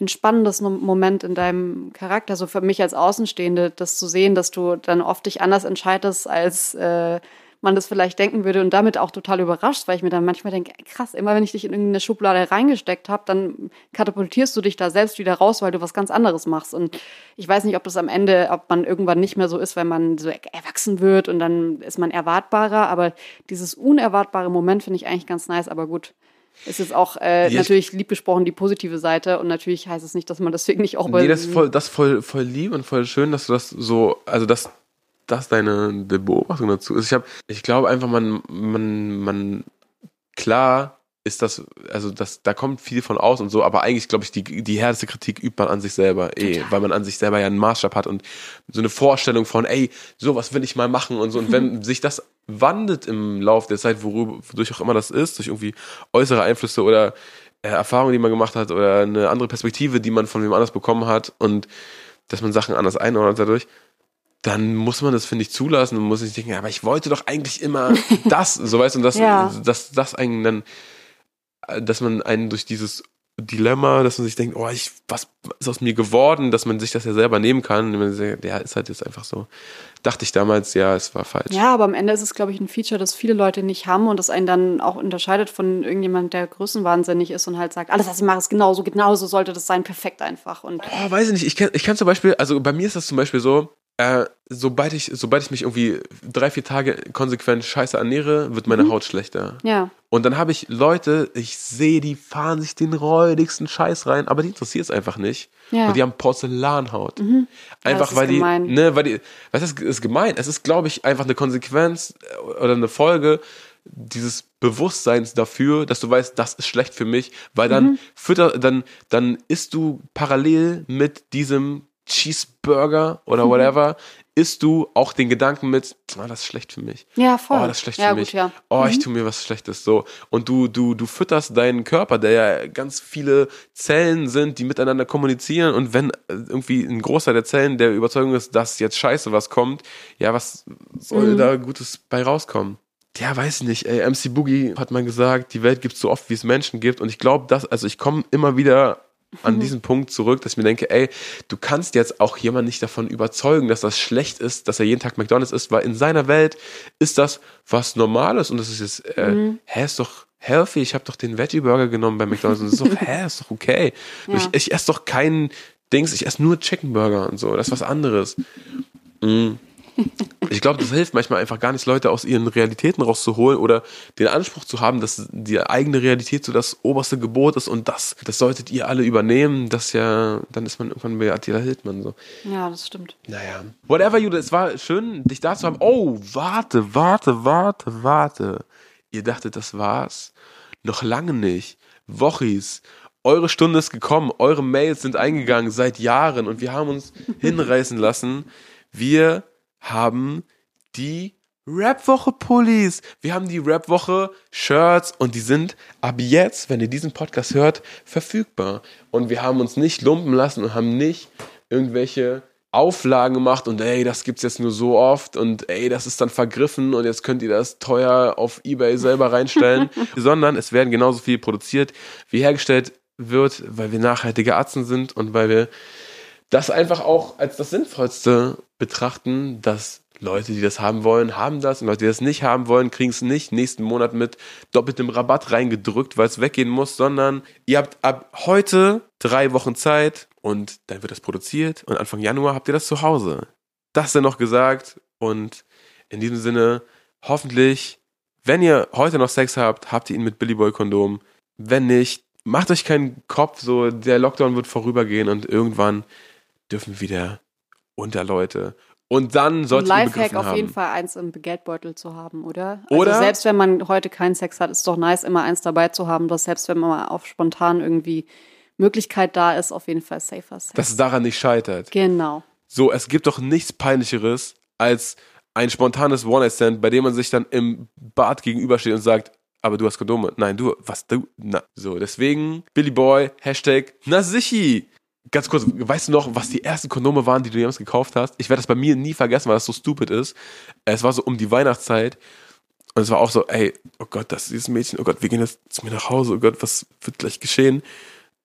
entspannendes Moment in deinem Charakter, so für mich als Außenstehende, das zu sehen, dass du dann oft dich anders entscheidest, als äh, man das vielleicht denken würde und damit auch total überrascht, weil ich mir dann manchmal denke, krass, immer wenn ich dich in irgendeine Schublade reingesteckt habe, dann katapultierst du dich da selbst wieder raus, weil du was ganz anderes machst. Und ich weiß nicht, ob das am Ende, ob man irgendwann nicht mehr so ist, wenn man so erwachsen wird und dann ist man erwartbarer. Aber dieses unerwartbare Moment finde ich eigentlich ganz nice, aber gut. Es ist auch äh, ich- natürlich lieb gesprochen die positive Seite und natürlich heißt es nicht, dass man deswegen nicht auch bei Nee, das ist voll, das voll, voll lieb und voll schön, dass du das so, also dass das deine Beobachtung dazu ist. Ich habe, ich glaube einfach, man, man, man, klar ist das, also das, da kommt viel von aus und so, aber eigentlich glaube ich, die, die härteste Kritik übt man an sich selber, eh, weil man an sich selber ja einen Maßstab hat und so eine Vorstellung von, ey, sowas will ich mal machen und so. Und wenn sich das wandelt im Laufe der Zeit, worüber, wodurch auch immer das ist, durch irgendwie äußere Einflüsse oder äh, Erfahrungen, die man gemacht hat oder eine andere Perspektive, die man von wem anders bekommen hat und dass man Sachen anders einordnet dadurch, dann muss man das, finde ich, zulassen und muss nicht denken, aber ich wollte doch eigentlich immer das, so weißt du, und das, Ja. dass das einen dann, äh, dass man einen durch dieses Dilemma, dass man sich denkt, oh, ich, was ist aus mir geworden, dass man sich das ja selber nehmen kann. Und man sagt, ja, ist halt jetzt einfach so. Dachte ich damals, ja, es war falsch. Ja, aber am Ende ist es, glaube ich, ein Feature, das viele Leute nicht haben und das einen dann auch unterscheidet von irgendjemand, der größenwahnsinnig ist und halt sagt, alles, was ich mache, ist genauso, genauso sollte das sein, perfekt einfach. Und Oh, weiß ich nicht. Ich kann, ich kann zum Beispiel, also bei mir ist das zum Beispiel so, äh, sobald ich, sobald ich mich irgendwie drei, vier Tage konsequent scheiße ernähre, wird meine Haut schlechter. ja, Und dann habe ich Leute, ich sehe, die fahren sich den räudigsten Scheiß rein, aber die interessiert es einfach nicht. Ja. Und die haben Porzellanhaut. Ja, Einfach das ist weil die, gemein. ne, weil die, was ist, ist gemein? Es ist, glaube ich, einfach eine Konsequenz äh, oder eine Folge dieses Bewusstseins dafür, dass du weißt, das ist schlecht für mich, weil dann Mhm. fütter, dann, dann isst du parallel mit diesem Cheeseburger Mhm. oder whatever, isst du auch den Gedanken mit, ah, das ist schlecht für mich. ja, voll. Oh, das ist schlecht ja, für gut, mich. ja. Mhm. Oh, ich tue mir was Schlechtes so. Und du, du, du fütterst deinen Körper, der ja ganz viele Zellen sind, die miteinander kommunizieren. Und wenn äh, irgendwie ein Großteil der Zellen der Überzeugung ist, dass jetzt scheiße was kommt, ja, was soll Mhm. da Gutes bei rauskommen? Ja, weiß ich nicht. Ey, MC Boogie hat mal gesagt, die Welt gibt so oft, wie es Menschen gibt. Und ich glaube, dass, also ich komme immer wieder an diesen Punkt zurück, dass ich mir denke, ey, du kannst jetzt auch jemand nicht davon überzeugen, dass das schlecht ist, dass er jeden Tag McDonalds isst, weil in seiner Welt ist das was Normales und das ist jetzt, äh, hä, ist doch healthy, ich habe doch den Veggie Burger genommen bei McDonalds und das ist doch, hä, ist doch okay. Ja. Ich, ich esse doch keinen Dings, ich esse nur Chicken Burger und so, das ist was anderes. Mm. Ich glaube, das hilft manchmal einfach gar nicht, Leute aus ihren Realitäten rauszuholen oder den Anspruch zu haben, dass die eigene Realität so das oberste Gebot ist und das, das solltet ihr alle übernehmen. Das ja, dann ist man irgendwann bei Attila Hildmann so. Ja, das stimmt. Naja. Whatever, Jude, es war schön, dich da zu haben. Oh, warte, warte, warte, warte. Ihr dachtet, das war's? Noch lange nicht. Wochis. Eure Stunde ist gekommen, eure Mails sind eingegangen seit Jahren und wir haben uns hinreißen lassen. Wir haben die Rap-Woche-Pullis. Wir haben die Rap-Woche-Shirts und die sind ab jetzt, wenn ihr diesen Podcast hört, verfügbar. Und wir haben uns nicht lumpen lassen und haben nicht irgendwelche Auflagen gemacht und ey, das gibt's jetzt nur so oft und ey, das ist dann vergriffen und jetzt könnt ihr das teuer auf Ebay selber reinstellen, sondern es werden genauso viel produziert, wie hergestellt wird, weil wir nachhaltige Arzten sind und weil wir das einfach auch als das Sinnvollste betrachten, dass Leute, die das haben wollen, haben das und Leute, die das nicht haben wollen, kriegen es nicht nächsten Monat mit doppeltem Rabatt reingedrückt, weil es weggehen muss, sondern ihr habt ab heute drei Wochen Zeit und dann wird das produziert und Anfang Januar habt ihr das zu Hause. Das dann noch gesagt und in diesem Sinne hoffentlich, wenn ihr heute noch Sex habt, habt ihr ihn mit Billy Boy Kondom. Wenn nicht, macht euch keinen Kopf, so der Lockdown wird vorübergehen und irgendwann dürfen wieder unter Leute. Und dann solltet ihr Lifehack auf haben. jeden Fall eins im Geldbeutel zu haben, oder? Oder- Also selbst wenn man heute keinen Sex hat, ist doch nice, immer eins dabei zu haben, dass selbst wenn man mal auf spontan irgendwie Möglichkeit da ist, auf jeden Fall safer Sex. dass es daran nicht scheitert. genau. So, es gibt doch nichts peinlicheres als ein spontanes One-Night-Stand, bei dem man sich dann im Bad gegenübersteht und sagt, aber du hast Kondome. Nein, du, was, du, na. So, deswegen, Billy Boy, Hashtag, na sichi. Ganz kurz, weißt du noch, was die ersten Kondome waren, die du jemals gekauft hast? Ich werde das bei mir nie vergessen, weil das so stupid ist. Es war so um die Weihnachtszeit. Und es war auch so, ey, oh Gott, das ist dieses Mädchen, oh Gott, wir gehen jetzt zu mir nach Hause, oh Gott, was wird gleich geschehen?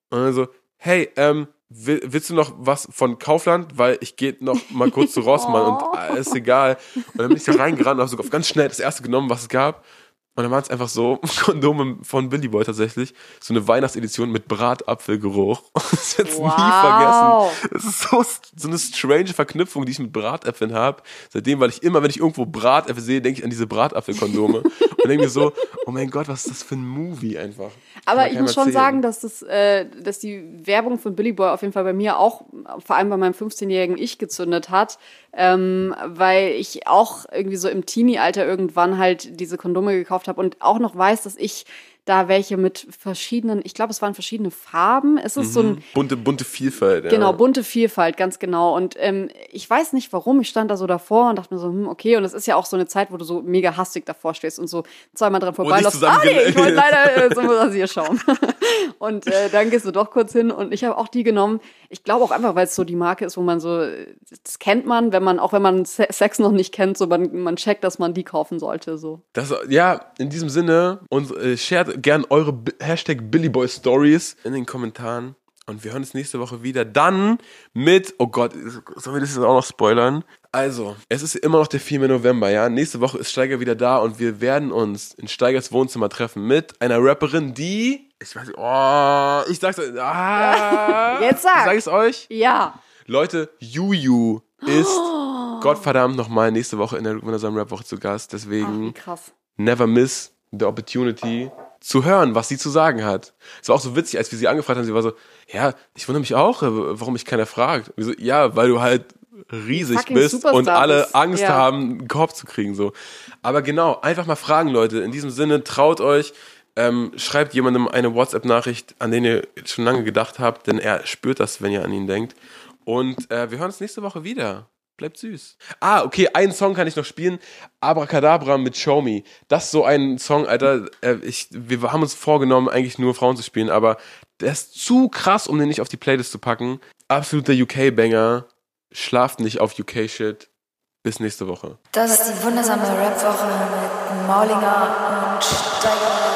Und dann so, hey, ähm, will, willst du noch was von Kaufland? Weil ich gehe noch mal kurz zu Rossmann und äh, ist egal. Und dann bin ich da reingerannt und habe sogar ganz schnell das erste genommen, was es gab. Und dann waren es einfach so Kondome von Billy Boy tatsächlich. So eine Weihnachtsedition mit Bratapfelgeruch. Das werde ich nie Wow. vergessen. Das ist so, so eine strange Verknüpfung, die ich mit Bratäpfeln habe. Seitdem, weil ich immer, wenn ich irgendwo Bratäpfel sehe, denke ich an diese Bratapfelkondome. und denke mir so, oh mein Gott, was ist das für ein Movie einfach. Aber ich muss schon erzählen. sagen, dass, das, äh, dass die Werbung von Billy Boy auf jeden Fall bei mir auch, vor allem bei meinem 15-jährigen Ich gezündet hat, ähm, weil ich auch irgendwie so im Teenie-Alter irgendwann halt diese Kondome gekauft habe und auch noch weiß, dass ich da welche mit verschiedenen, ich glaube, es waren verschiedene Farben. Es ist so ein bunte, bunte Vielfalt. Ja. Genau, bunte Vielfalt, ganz genau. Und ähm, ich weiß nicht warum, ich stand da so davor und dachte mir so, hm, okay, und es ist ja auch so eine Zeit, wo du so mega hastig davor stehst und so zweimal dran vorbeiläufst. Ah, nee, ich wollte leider äh, zum Rasierschaum. und äh, dann gehst du doch kurz hin und ich habe auch die genommen. Ich glaube auch einfach, weil es so die Marke ist, wo man so, das kennt man, wenn man, auch wenn man Se- Sex noch nicht kennt, so man, man checkt, dass man die kaufen sollte. So. Das, ja, in diesem Sinne, und äh, shared gern eure B Hashtag Billyboy Stories in den Kommentaren. Und wir hören uns nächste Woche wieder. Dann mit, oh Gott, sollen wir das jetzt auch noch spoilern? Also, es ist immer noch der 4. November, ja. Nächste Woche ist Steiger wieder da und wir werden uns in Steigers Wohnzimmer treffen mit einer Rapperin, die, ich weiß nicht, oh, ich sag's euch, ah, Jetzt sag. Sag ich's euch? Ja. Leute, Juju ist Gottverdammt nochmal nächste Woche in der wundersamen Rap-Woche zu Gast. Ach, Deswegen wie krass. never miss the opportunity zu hören, was sie zu sagen hat. Es war auch so witzig, als wir sie angefragt haben, sie war so, ja, ich wundere mich auch, äh, warum mich keiner fragt. Wir so, ja, weil du halt riesig bist Superstar und alle bist, Angst ja. haben, einen Korb zu kriegen, so. Aber genau, einfach mal fragen, Leute. In diesem Sinne, traut euch, ähm, schreibt jemandem eine WhatsApp-Nachricht, an den ihr schon lange gedacht habt, denn er spürt das, wenn ihr an ihn denkt. Und äh, wir hören uns nächste Woche wieder. Bleibt süß. Ah, okay, einen Song kann ich noch spielen. Abracadabra mit Show Me. Das ist so ein Song, Alter. Äh, ich, wir haben uns vorgenommen, eigentlich nur Frauen zu spielen, aber der ist zu krass, um den nicht auf die Playlist zu packen. Absoluter UK-Banger. Schlaft nicht auf UK-Shit. Bis nächste Woche. Das ist die wundersame Rap-Woche mit Maulinger und Steiger.